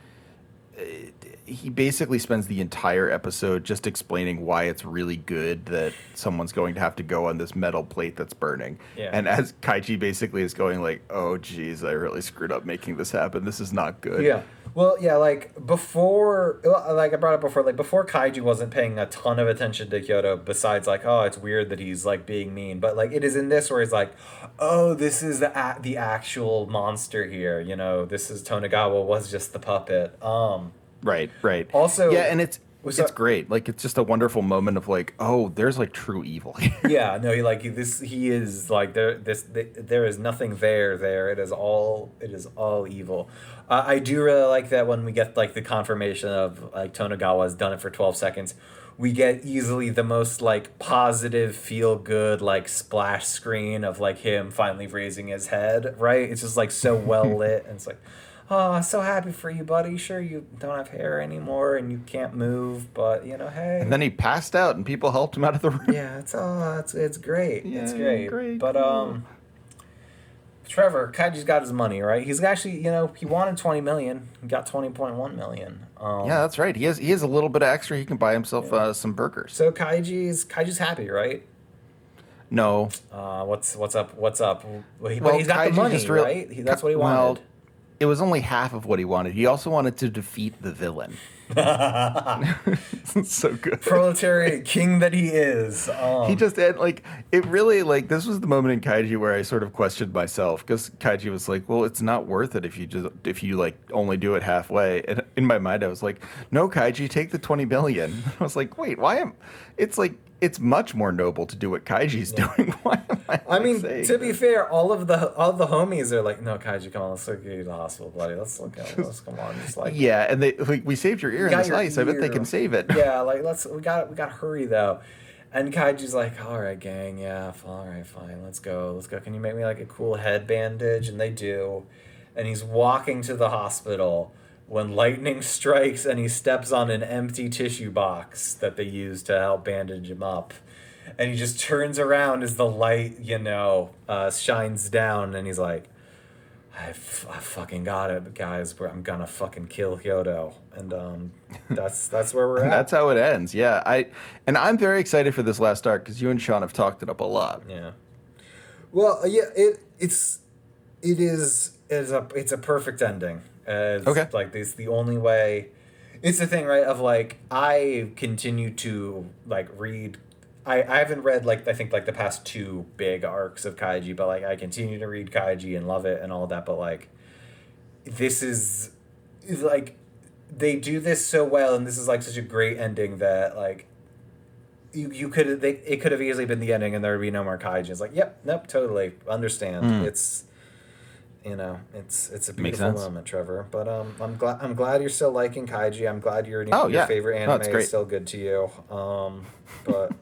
he basically spends the entire episode just explaining why it's really good that someone's going to have to go on this metal plate that's burning. Yeah. And as Kaiji basically is going like, "Oh geez, I really screwed up making this happen. This is not good." Yeah. Well, yeah, like before, like I brought up before, like before Kaiji wasn't paying a ton of attention to Hyodo Besides, like, oh, it's weird that he's like being mean, but like it is in this where he's like, oh, this is the a- the actual monster here. You know, this is Tonegawa was just the puppet. Um, Right, right. Also, yeah, and it's it's that- great. Like it's just a wonderful moment of like, oh, there's like true evil here. yeah no he like this he is like there this th- there is nothing there there it is all it is all evil uh, i do really like that when we get like the confirmation of like tonegawa has done it for 12 seconds we get easily the most like positive feel good like splash screen of like him finally raising his head right it's just like so well lit and it's like oh so happy for you buddy sure you don't have hair anymore and you can't move but you know hey and then he passed out, and people helped him out of the room. yeah, it's oh, it's it's great. it's great. great, But um, Trevor Kaiji's got his money right. He's actually you know he wanted twenty million. He got twenty point one million. Um, Yeah, that's right. He has he has a little bit of extra. He can buy himself uh, some burgers. So Kaiji's Kaiji's happy, right? No, Uh, what's what's up? What's up? Well, he, well, he's got Kaiji the money, real- right? He, that's what he well, wanted. It was only half of what he wanted. He also wanted to defeat the villain. so good. Proletariat king that he is. Um, He just had like it really like this was the moment in Kaiji where I sort of questioned myself because Kaiji was like, well, it's not worth it if you just if you like only do it halfway. And in my mind, I was like, no, Kaiji, take the twenty billion. I was like, wait, why am? It's like it's much more noble to do what Kaiji's doing. Why am I? I mean, to be this? fair, all of the all of the homies are like, "No, Kaiji, come on, let's you to the hospital, buddy. Let's look at let's come on, just like yeah, and they like we saved your ear in this ice. I bet they can save it. yeah, like let's we got we got to hurry though. And Kaiji's like, all right, gang, yeah, all right, fine, let's go, let's go. Can you make me like a cool head bandage? And they do. And he's walking to the hospital when lightning strikes and he steps on an empty tissue box that they use to help bandage him up. And he just turns around as the light, you know, uh, shines down, and he's like, I, f- I fucking got it, guys. I'm gonna fucking kill Hyodo, and um, that's that's where we're at. That's how it ends. Yeah, I and I'm very excited for this last arc because you and Sean have talked it up a lot. yeah. Well, yeah, it it's it is it's a it's a perfect ending. It's Okay. Like this, the only way. It's the thing, right? Of like, I continue to like read. I, I haven't read like I think like the past two big arcs of Kaiji, but like I continue to read Kaiji and love it and all that. But like, this is is like they do this so well, and this is like such a great ending that like you you could they it could have easily been the ending, and there would be no more Kaiji. It's like, yep, nope, totally understand. Mm. It's you know, it's it's a beautiful moment, Trevor. But um, I'm glad I'm glad you're still liking Kaiji. I'm glad your Oh, your yeah. favorite anime is still good to you. Um, but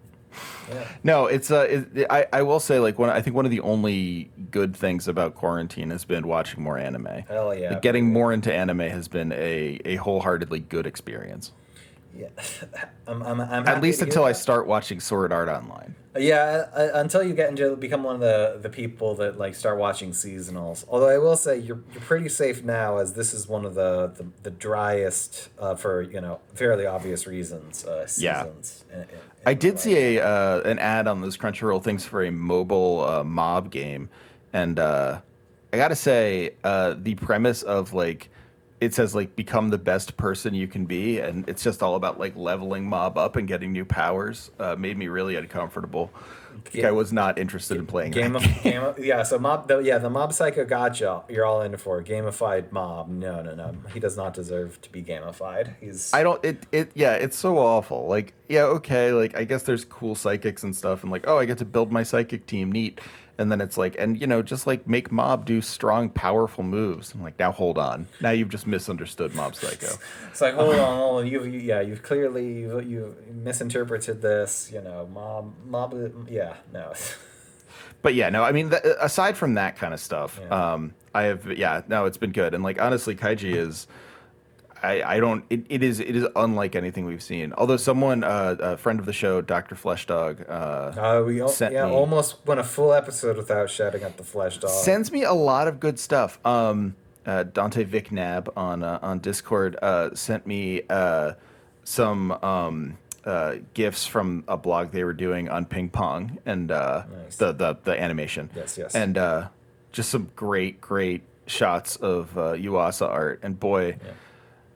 yeah, No, it's uh, it, I I will say like one I think one of the only good things about quarantine has been watching more anime. hell yeah, Like, getting more into anime has been a a wholeheartedly good experience. Yeah, I'm I'm, I'm At least until I start watching Sword Art Online. Yeah, uh, until you get into become one of the the people that like start watching seasonals. Although I will say you're you're pretty safe now, as this is one of the the, the driest uh, for you know fairly obvious reasons. Uh, Yeah. seasons. in- in- in I did life. see a uh, an ad on those Crunchyroll things for a mobile uh, mob game, and uh, I gotta say uh, the premise of like it says like become the best person you can be, and it's just all about like leveling mob up and getting new powers. Uh, made me really uncomfortable. Yeah. I was not interested in playing Game that of game of, yeah, so mob the, yeah, the mob psycho gotcha you're all in for gamified mob. No, no, no. He does not deserve to be gamified. He's I don't. It. It. Yeah. It's so awful. Like. Yeah. Okay. Like. I guess there's cool psychics and stuff, and like, oh, I get to build my psychic team. Neat. And then it's like, and you know, just like make Mob do strong, powerful moves. I'm like, now hold on. Now you've just misunderstood Mob Psycho. It's like hold on, hold on. You've you, yeah, you've clearly you you misinterpreted this. You know, mob mob. Yeah, no. But yeah, no. I mean, th- aside from that kind of stuff, Yeah. um, I have. Yeah. No, it's been good. And like, honestly, Kaiji is. I, I don't. It, it is. It is unlike anything we've seen. Although someone, uh, a friend of the show, Doctor Flesh Dog, uh, Uh, we yeah me- almost went a full episode without shouting at the flesh dog. sends me a lot of good stuff. Um, uh, Dante Vicnab on uh, on Discord uh, sent me uh, some um, uh, gifs from a blog they were doing on ping pong and uh, Nice. the, the the animation. Yes, yes. And uh, just some great great shots of uh, Yuasa art. And boy, Yeah.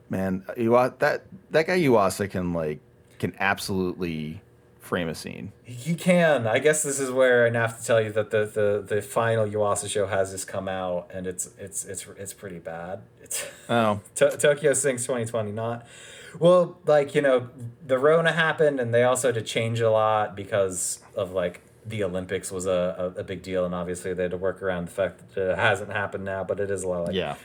Man, Iwa- that that guy Yuasa can like can absolutely frame a scene. He can. I guess this is where I have to tell you that the, the, the final Yuasa show has just come out, and it's it's it's it's pretty bad. It's Oh, To- Tokyo Sinks 2020, not Well, like you know, the Rona happened, and they also had to change a lot because of like the Olympics was a, a, a big deal, and obviously they had to work around the fact that it hasn't happened now. But it is a lot like Yeah.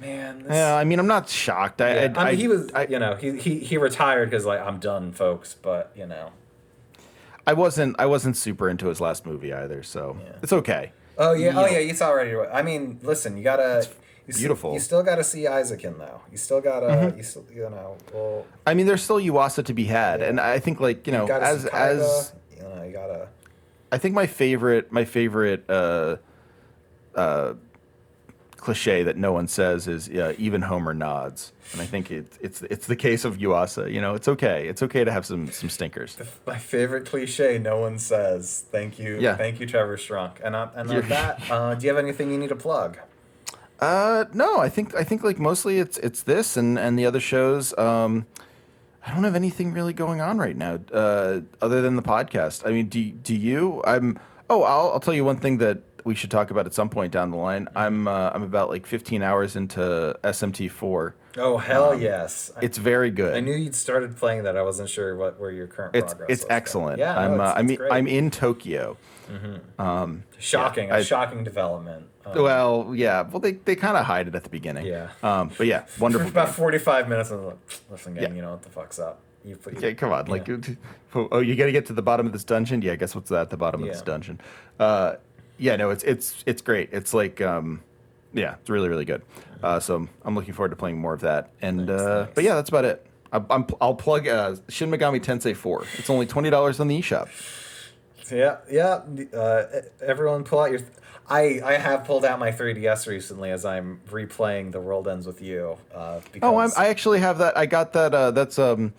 Man. This, Yeah, I mean, I'm not shocked. I, yeah. I, mean, he was I, you know he he, he retired because like I'm done, folks. But you know, I wasn't. I wasn't super into his last movie either, so Yeah. it's okay. oh yeah, oh Yeah. yeah, you saw already. I mean, listen, you gotta. You s- beautiful. you still got to see Isaac in though. You still gotta. Mm-hmm. You still, you know. Well, I mean, there's still Yuasa to be had, and I think like you know, you as Kaiba, as you know, you gotta. I think my favorite my favorite uh, uh, cliche that no one says is uh, even Homer nods, and I think it, it's it's the case of Yuasa. You know, it's okay. It's okay to have some some stinkers. My favorite cliche no one says. Thank you. Yeah. Thank you, Trevor Strunk. And on, and on that, uh, do you have anything you need to plug? Uh, no, I think I think like mostly it's it's this and and the other shows. Um, I don't have anything really going on right now, uh, other than the podcast. I mean, do do you? I'm. Oh, I'll I'll tell you one thing that we should talk about at some point down the line. I'm uh, I'm about like 15 hours into SMT four. Oh hell yes! It's very good. I knew you'd started playing that. I wasn't sure what where your current it's progress. it's excellent. Yeah, I'm no, uh, it's, I it's mean great. I'm in Tokyo. shocking. yeah, a I- shocking development. Um, Well, yeah. Well, they, they kind of hide it at the beginning. Yeah. Um, but yeah, wonderful. about game. forty five minutes, I was like, listen, gang, Yeah. you know what the fuck's up? You put Okay, come on. you Like, know. oh, you got to get to the bottom of this dungeon. Yeah, I guess what's at the bottom of this dungeon? Uh, yeah, no, it's it's it's great. It's like, um, yeah, it's really really good. Uh, so I'm, I'm looking forward to playing more of that. And Nice, uh, nice. but yeah, that's about it. I, I'm, I'll plug uh, Shin Megami Tensei 4. It's only twenty dollars on the eShop. Yeah, yeah. Uh, everyone, pull out your. I I have pulled out my 3ds recently as I'm replaying The World Ends with You. Uh, because Oh, I'm, I actually have that. I got that. Uh, that's um.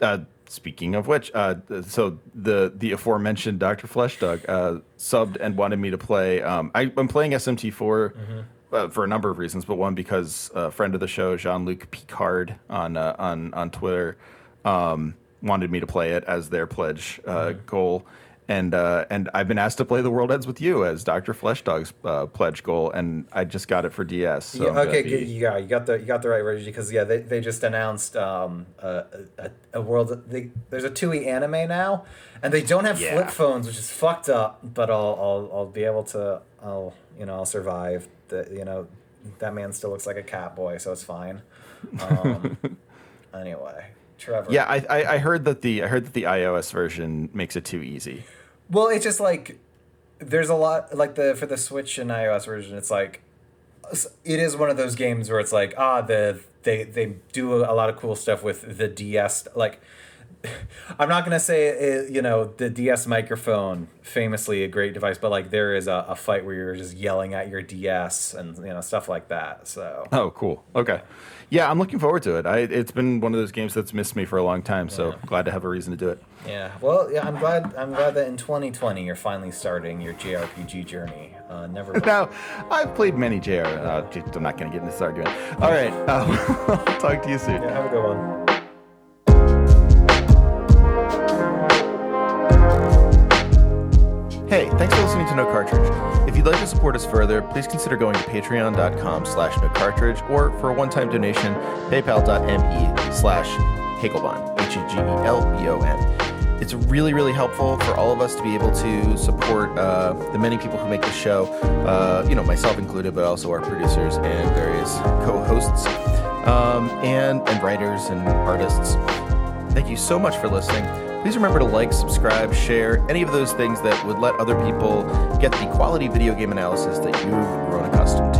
Uh, speaking of which, uh, so the the aforementioned Doctor Fleshdog uh, subbed and wanted me to play. Um, I, I'm playing SMT4 uh, for a number of reasons, but one because a friend of the show, Jean Luc Picard on uh, on on Twitter, um, wanted me to play it as their pledge uh, goal. And uh, and I've been asked to play The World Ends with You as Doctor Fleshdog's uh, pledge goal, and I just got it for DS. So yeah, okay, be- good. You got you got the you got the right version because yeah, they, they just announced um a, a, a world. They, there's a Tui anime now, and they don't have Yeah. flip phones, which is fucked up. But I'll I'll I'll be able to I'll you know I'll survive. The you know that man still looks like a cat boy, so it's fine. Um, anyway, Trevor. Yeah, I, I I heard that the I heard that the iOS version makes it too easy. Well, it's just like there's a lot like the for the Switch and iOS version. It's like it is one of those games where it's like ah the they they do a lot of cool stuff with the DS like. I'm not gonna say it, you know the DS microphone, famously a great device, but like there is a, a fight where you're just yelling at your DS and you know stuff like that. So Oh, cool. Okay. Yeah, I'm looking forward to it. I it's been one of those games that's missed me for a long time, so glad to have a reason to do it. yeah, well yeah, I'm glad I'm glad that in 2020 you're finally starting your JRPG journey. Uh, never. Now, I've played many JR. Uh, I'm not going to get into this argument. All right. Uh, I'll talk to you soon. Yeah, have a good one. Hey, thanks for listening to No Cartridge. If you'd like to support us further, please consider going to patreon.com slash no cartridge or for a one-time donation, paypal.me slash Hegelbon, H-E-G-E-L-B-O-N. It's really, really helpful for all of us to be able to support uh, the many people who make the show, uh, you know, myself included, but also our producers and various co-hosts um, and, and writers and artists. Thank you so much for listening. Please remember to like, subscribe, share, any of those things that would let other people get the quality video game analysis that you've grown accustomed to.